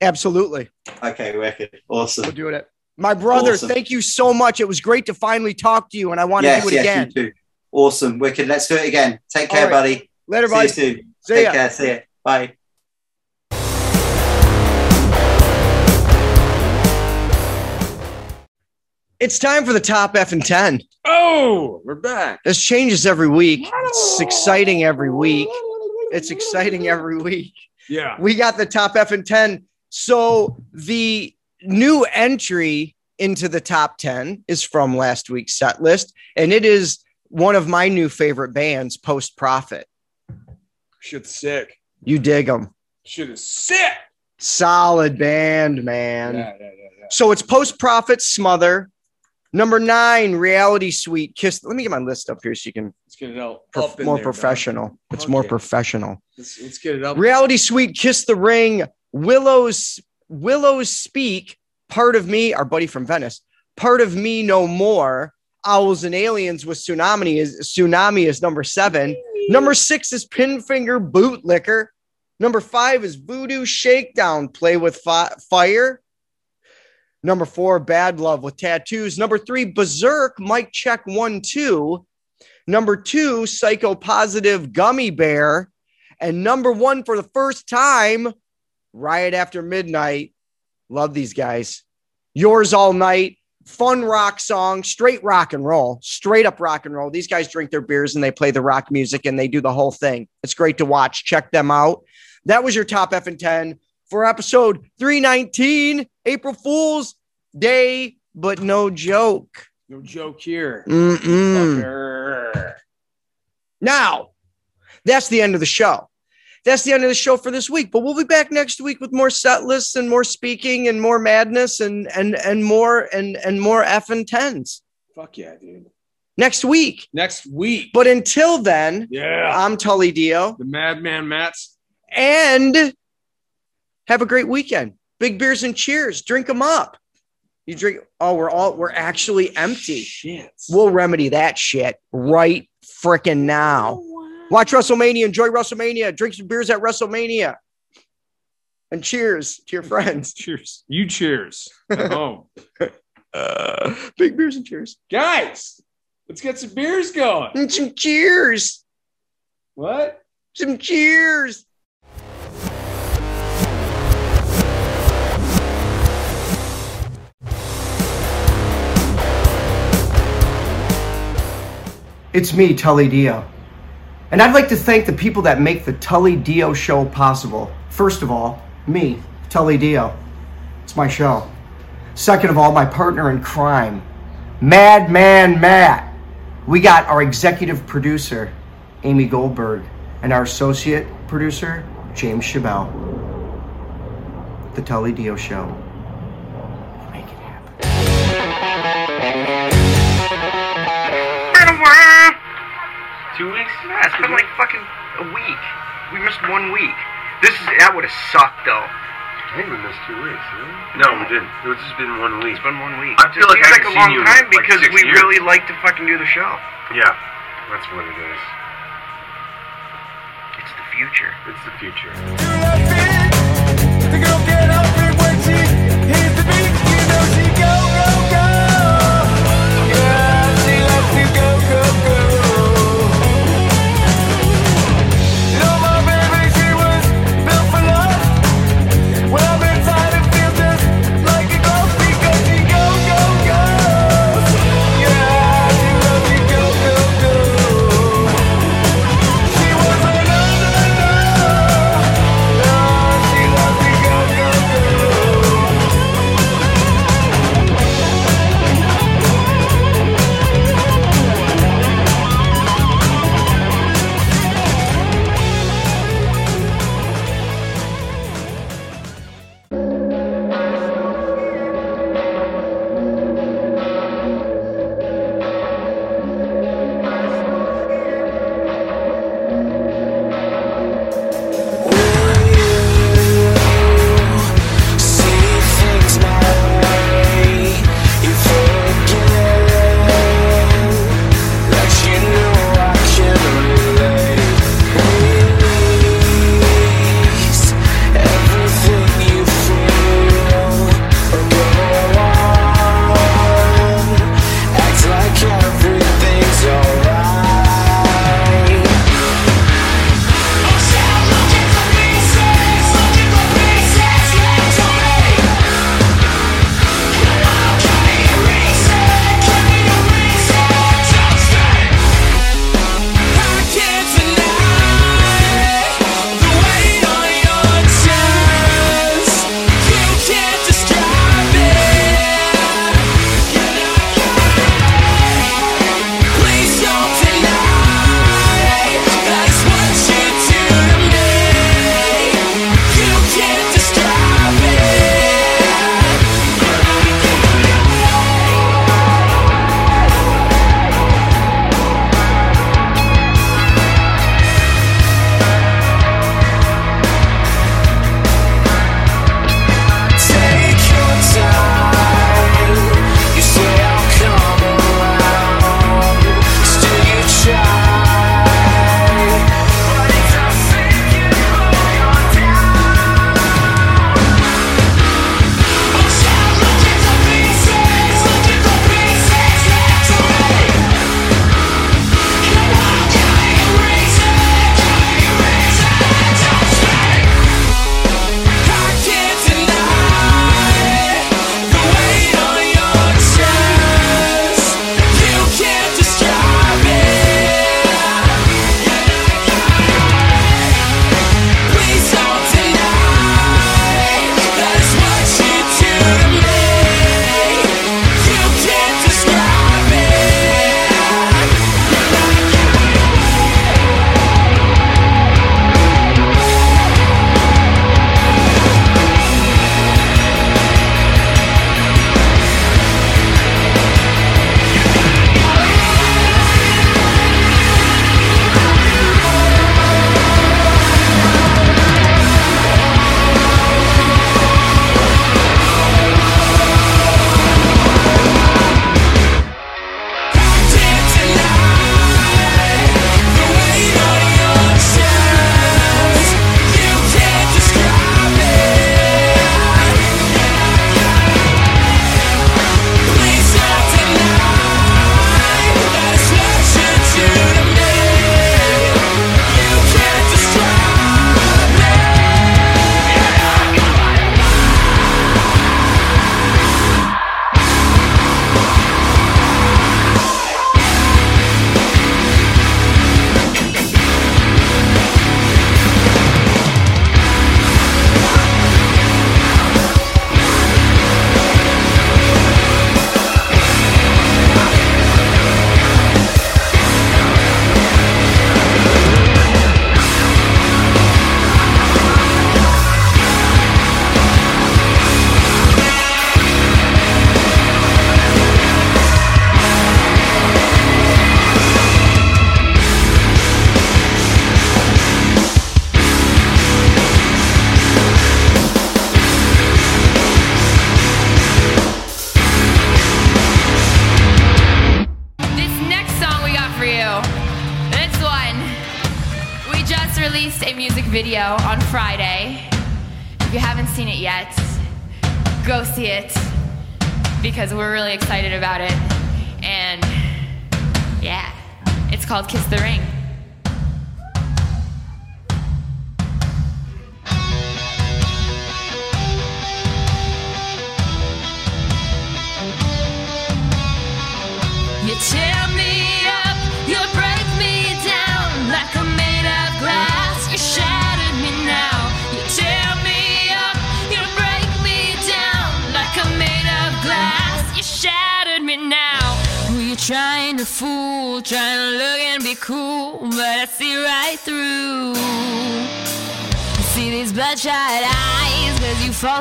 Absolutely, Okay, wicked, awesome. we'll awesome. do it. My brother, Awesome. thank you so much. It was great to finally talk to you, and I want Yes, to do it yes, again. you too. Awesome, wicked. Let's do it again. Take care, All right. buddy. Later, See bud. you soon. See Take ya. care. See ya. Bye. It's time for the top F and ten. Oh, we're back. This changes every week. It's oh. exciting every week. It's exciting every week. Yeah. we got the top F and 10. So the new entry into the top 10 is from last week's set list, and it is one of my new favorite bands, Post Profit. Shit's sick. You dig them. Shit is sick. Solid band, man. Yeah, yeah, yeah, yeah. So it's Post Profit Smother. Number nine, Reality Suite Kiss. Let me get my list up here so you can Let's get it out. prof- more there, dog. professional. It's Fuck more professional. Let's, let's get it up. Reality Suite, Kiss the Ring, Willows, Willows Speak, Part of Me, our buddy from Venice, Part of Me No More, Owls and Aliens with Tsunami is Tsunami is number seven. Number six is Pinfinger Bootlicker. Number five is Voodoo Shakedown, Play with Fi- Fire. Number four, Bad Love with Tattoos. Number three, Berserk, Mike Check one, two. Number two, Psycho Positive Gummy Bear. And number one for the first time, Riot After Midnight. Love these guys. Yours All Night. Fun rock song, straight rock and roll, straight up rock and roll. These guys drink their beers and they play the rock music and they do the whole thing. It's great to watch. Check them out. That was your top F and 10 for episode 319, April Fool's Day, but no joke. No joke here. Now, that's the end of the show. That's the end of the show for this week. But we'll be back next week with more set lists and more speaking and more madness and and and more and and more F and tens Fuck yeah, dude. next week. Next week. But until then, Yeah. I'm Tully Dio the Madman Matts. and have a great weekend. Big beers and cheers. Drink them up. You drink. Oh, we're all we're actually empty. Shit. We'll remedy that shit right freaking now. Watch WrestleMania, enjoy WrestleMania, drink some beers at WrestleMania. And cheers to your friends. *laughs* Cheers. You cheers. At *laughs* home. Uh, big beers and cheers. Guys, let's get some beers going. And some cheers. What? Some cheers. It's me, Tully Dio. And I'd like to thank the people that make the Tully Dio show possible. First of all, me, Tully Dio. It's my show. Second of all, my partner in crime, Madman Matt. We got our executive producer, Amy Goldberg, and our associate producer, James Chabelle. The Tully Dio Show. Make it happen. Two weeks? Yeah, it's been like fucking a week. We missed one week. This is that would have sucked though. I think we missed two weeks. Didn't? No, we didn't. It's just been one week. It's been one week. I feel it like seems I like a haven't long seen you in, time like, because we years. really like to fucking do the show. Yeah, that's what it is. It's the future. It's the future.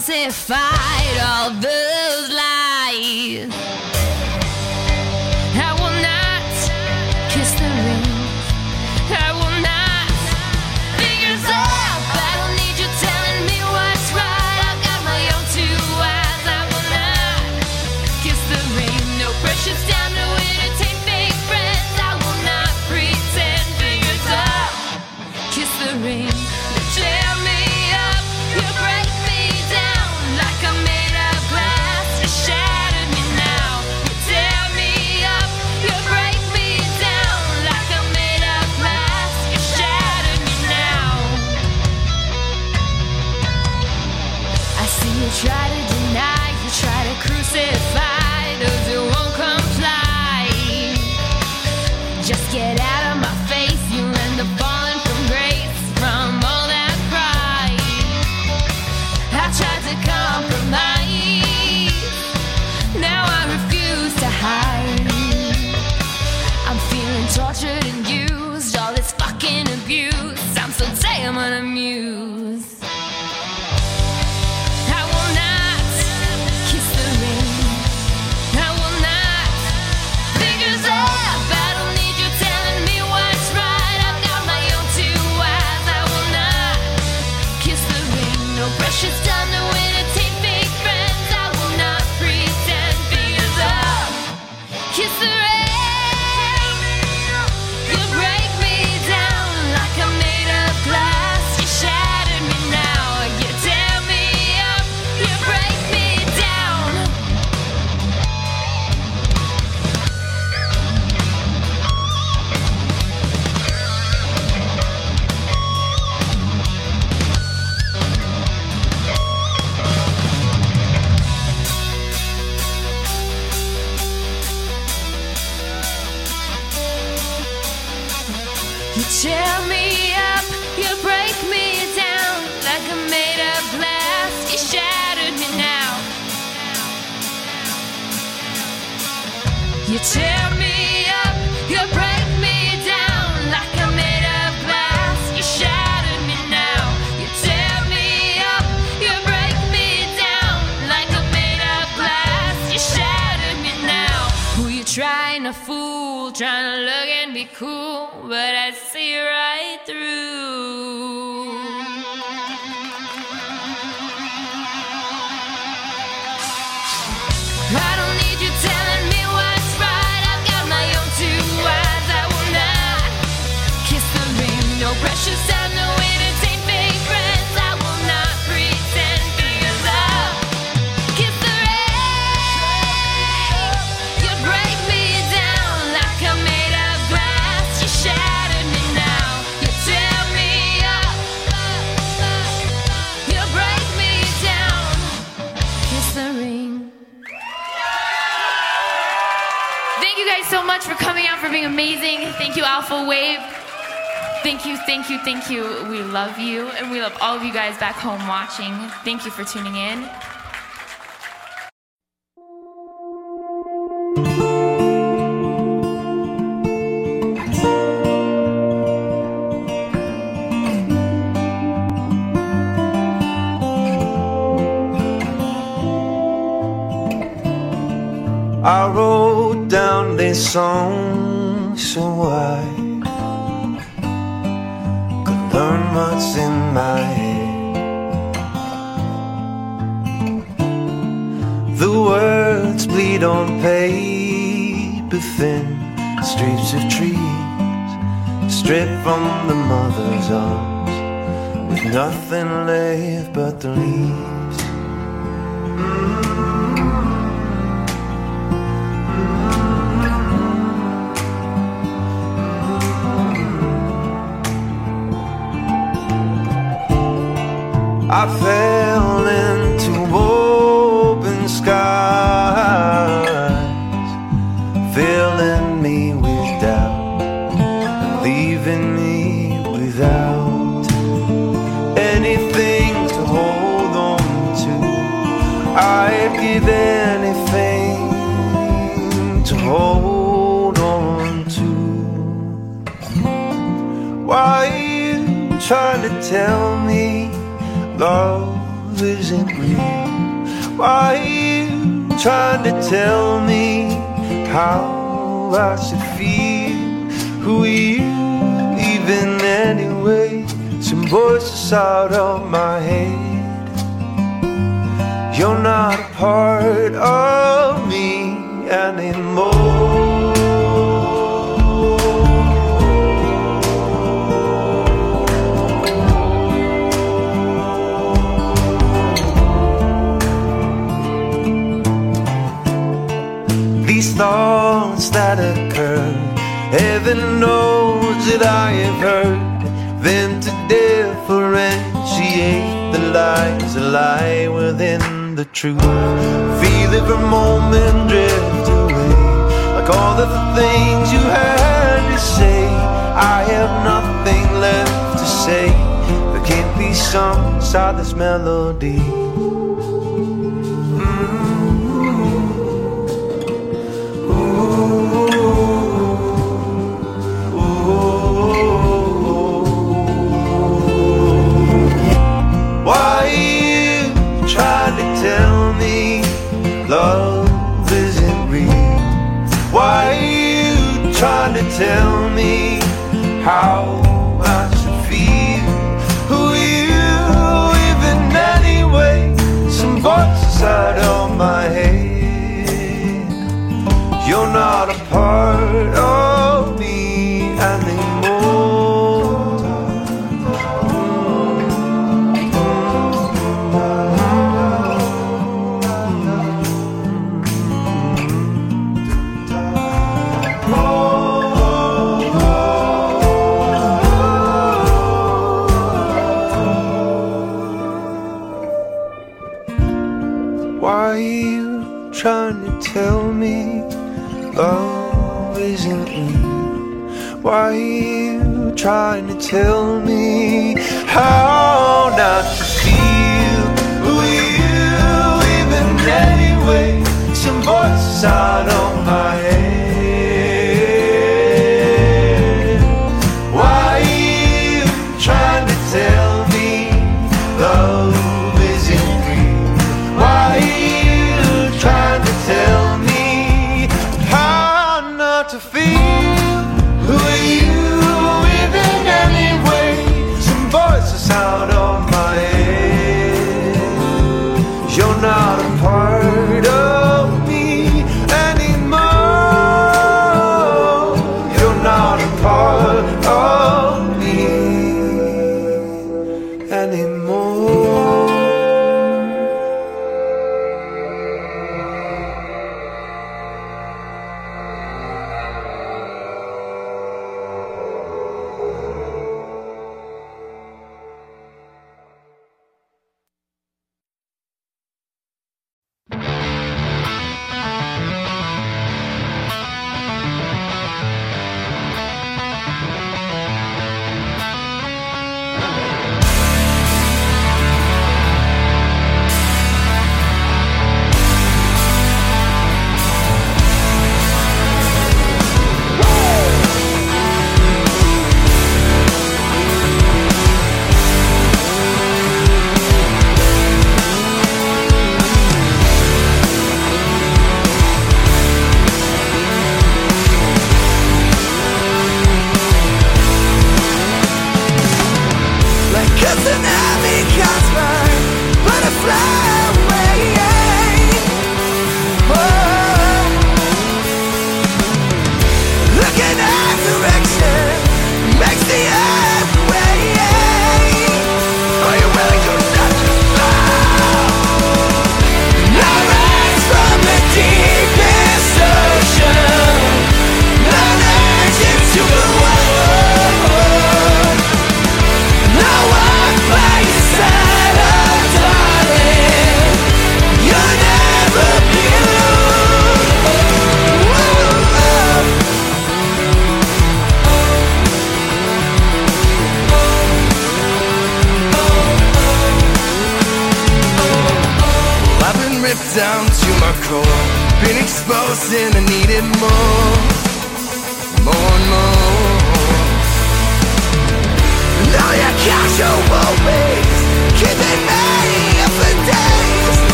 você faz. trying to look and be cool, but I see right through. For being amazing. Thank you, Alpha Wave. Thank you, thank you, thank you. We love you, and we love all of you guys back home watching. Thank you for tuning in. song so I could learn what's in my head. The words bleed on paper thin, streets of trees stripped from the mother's arms, with nothing left but the leaves. Mm -hmm. I fell into open skies, filling me with doubt, leaving me without anything to hold on to. I'd give anything to hold on to. Why are you trying to tell me love isn't real? Why are you trying to tell me how I should feel? Who are you even anyway? Some voices out of my head. You're not a part of me anymore. Thoughts that occur, heaven knows that I have heard them to differentiate the lies that lie within the truth. Feel every moment drift away, like all the things you had to say. I have nothing left to say. There can't be some inside this melody. Tell me how love isn't real? Why are you trying to tell me how not to feel? Are you even anyway? Some voices out of my head.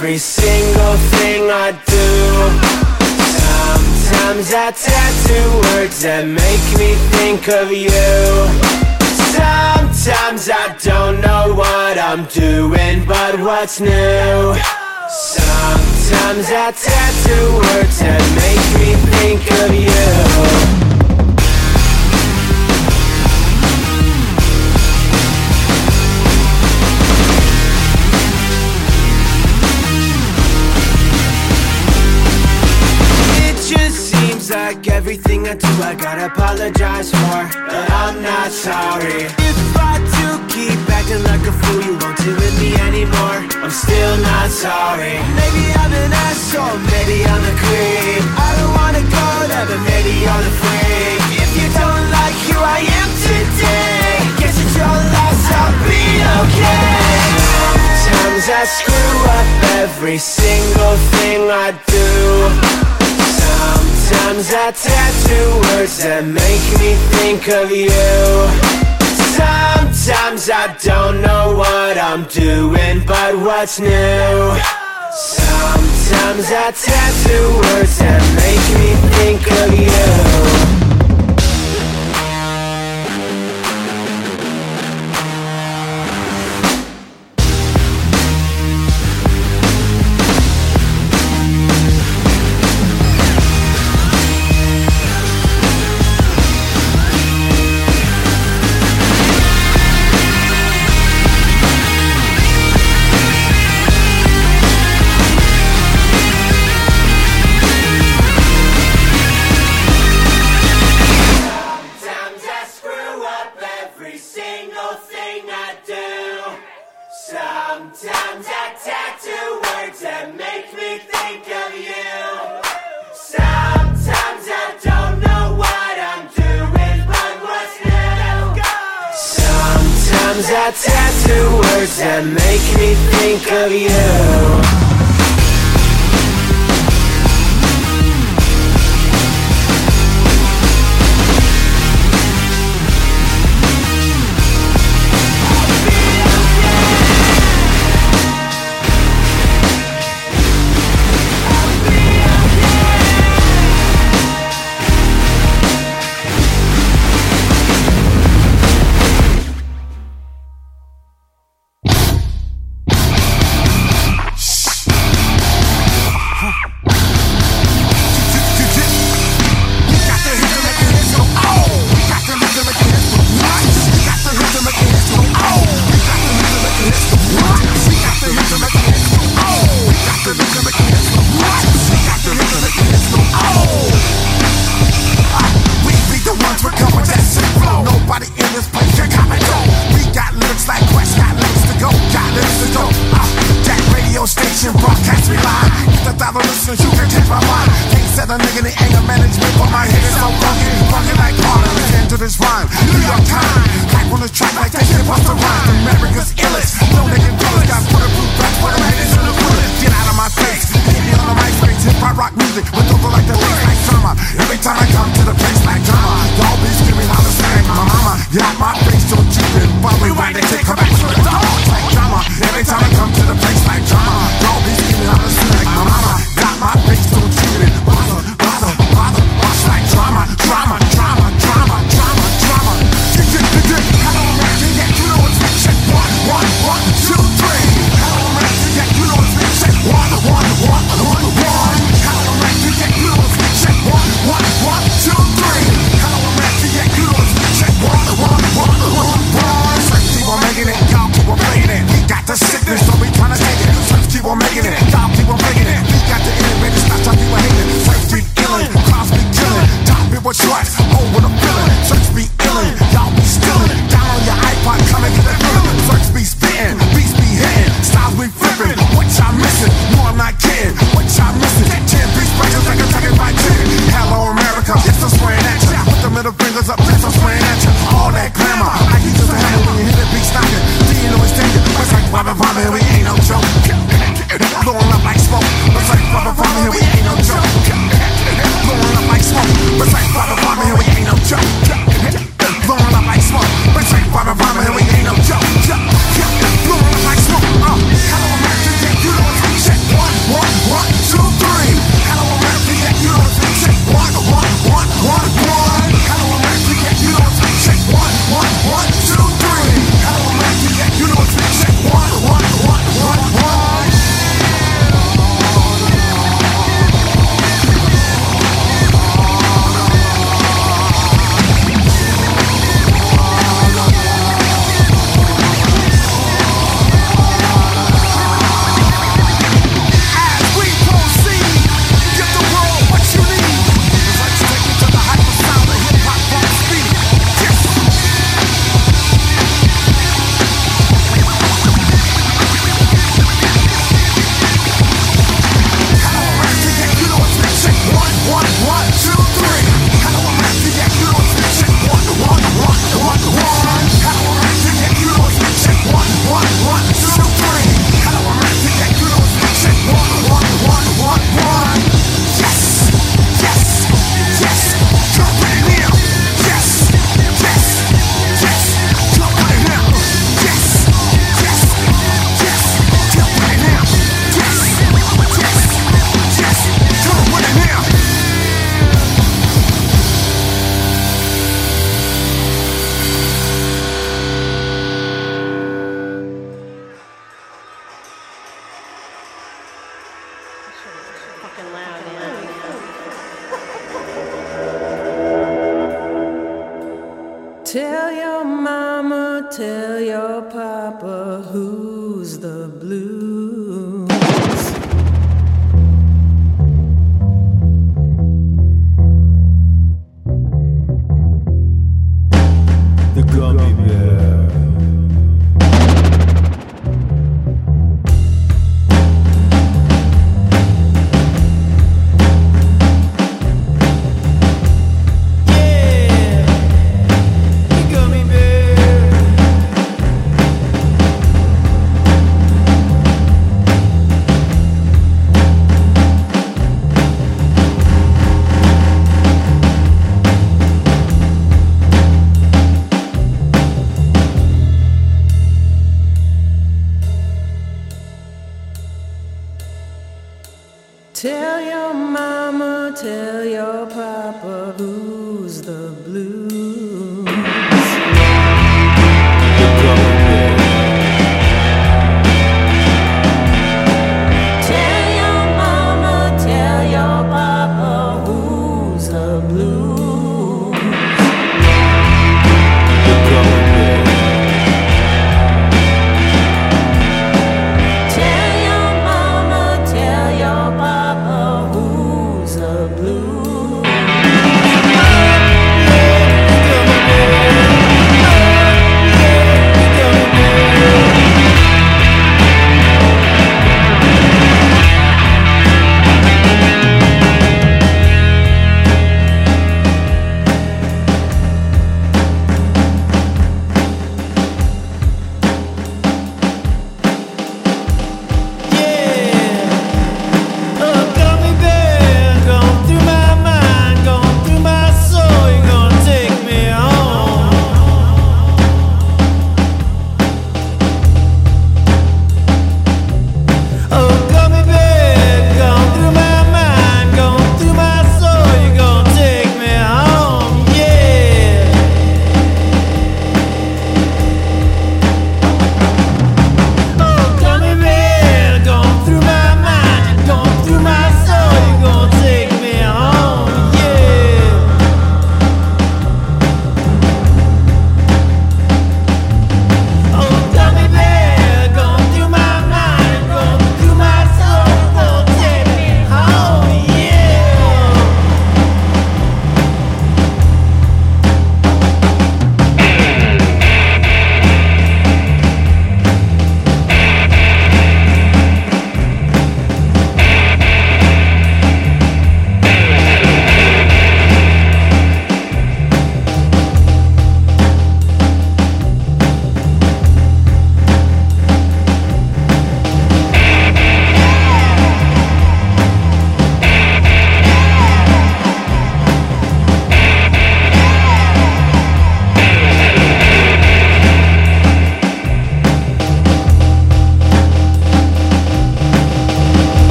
every single thing I do Sometimes I tattoo words that make me think of you Sometimes I don't know what I'm doing, but what's new? Sometimes I tattoo words that make me think of you. like everything I do I gotta apologize for But I'm not sorry. If I do keep acting like a fool You won't do with me anymore. I'm still not sorry. Maybe I'm an asshole, maybe I'm a creep. I don't wanna go there, but maybe you're the freak. If you don't like who I am today Guess it's your loss, I'll be okay. Times I screw up every single thing I do. Sometimes I tattoo words that make me think of you Sometimes I don't know what I'm doing, but what's new? Sometimes I tattoo words that make me think of you.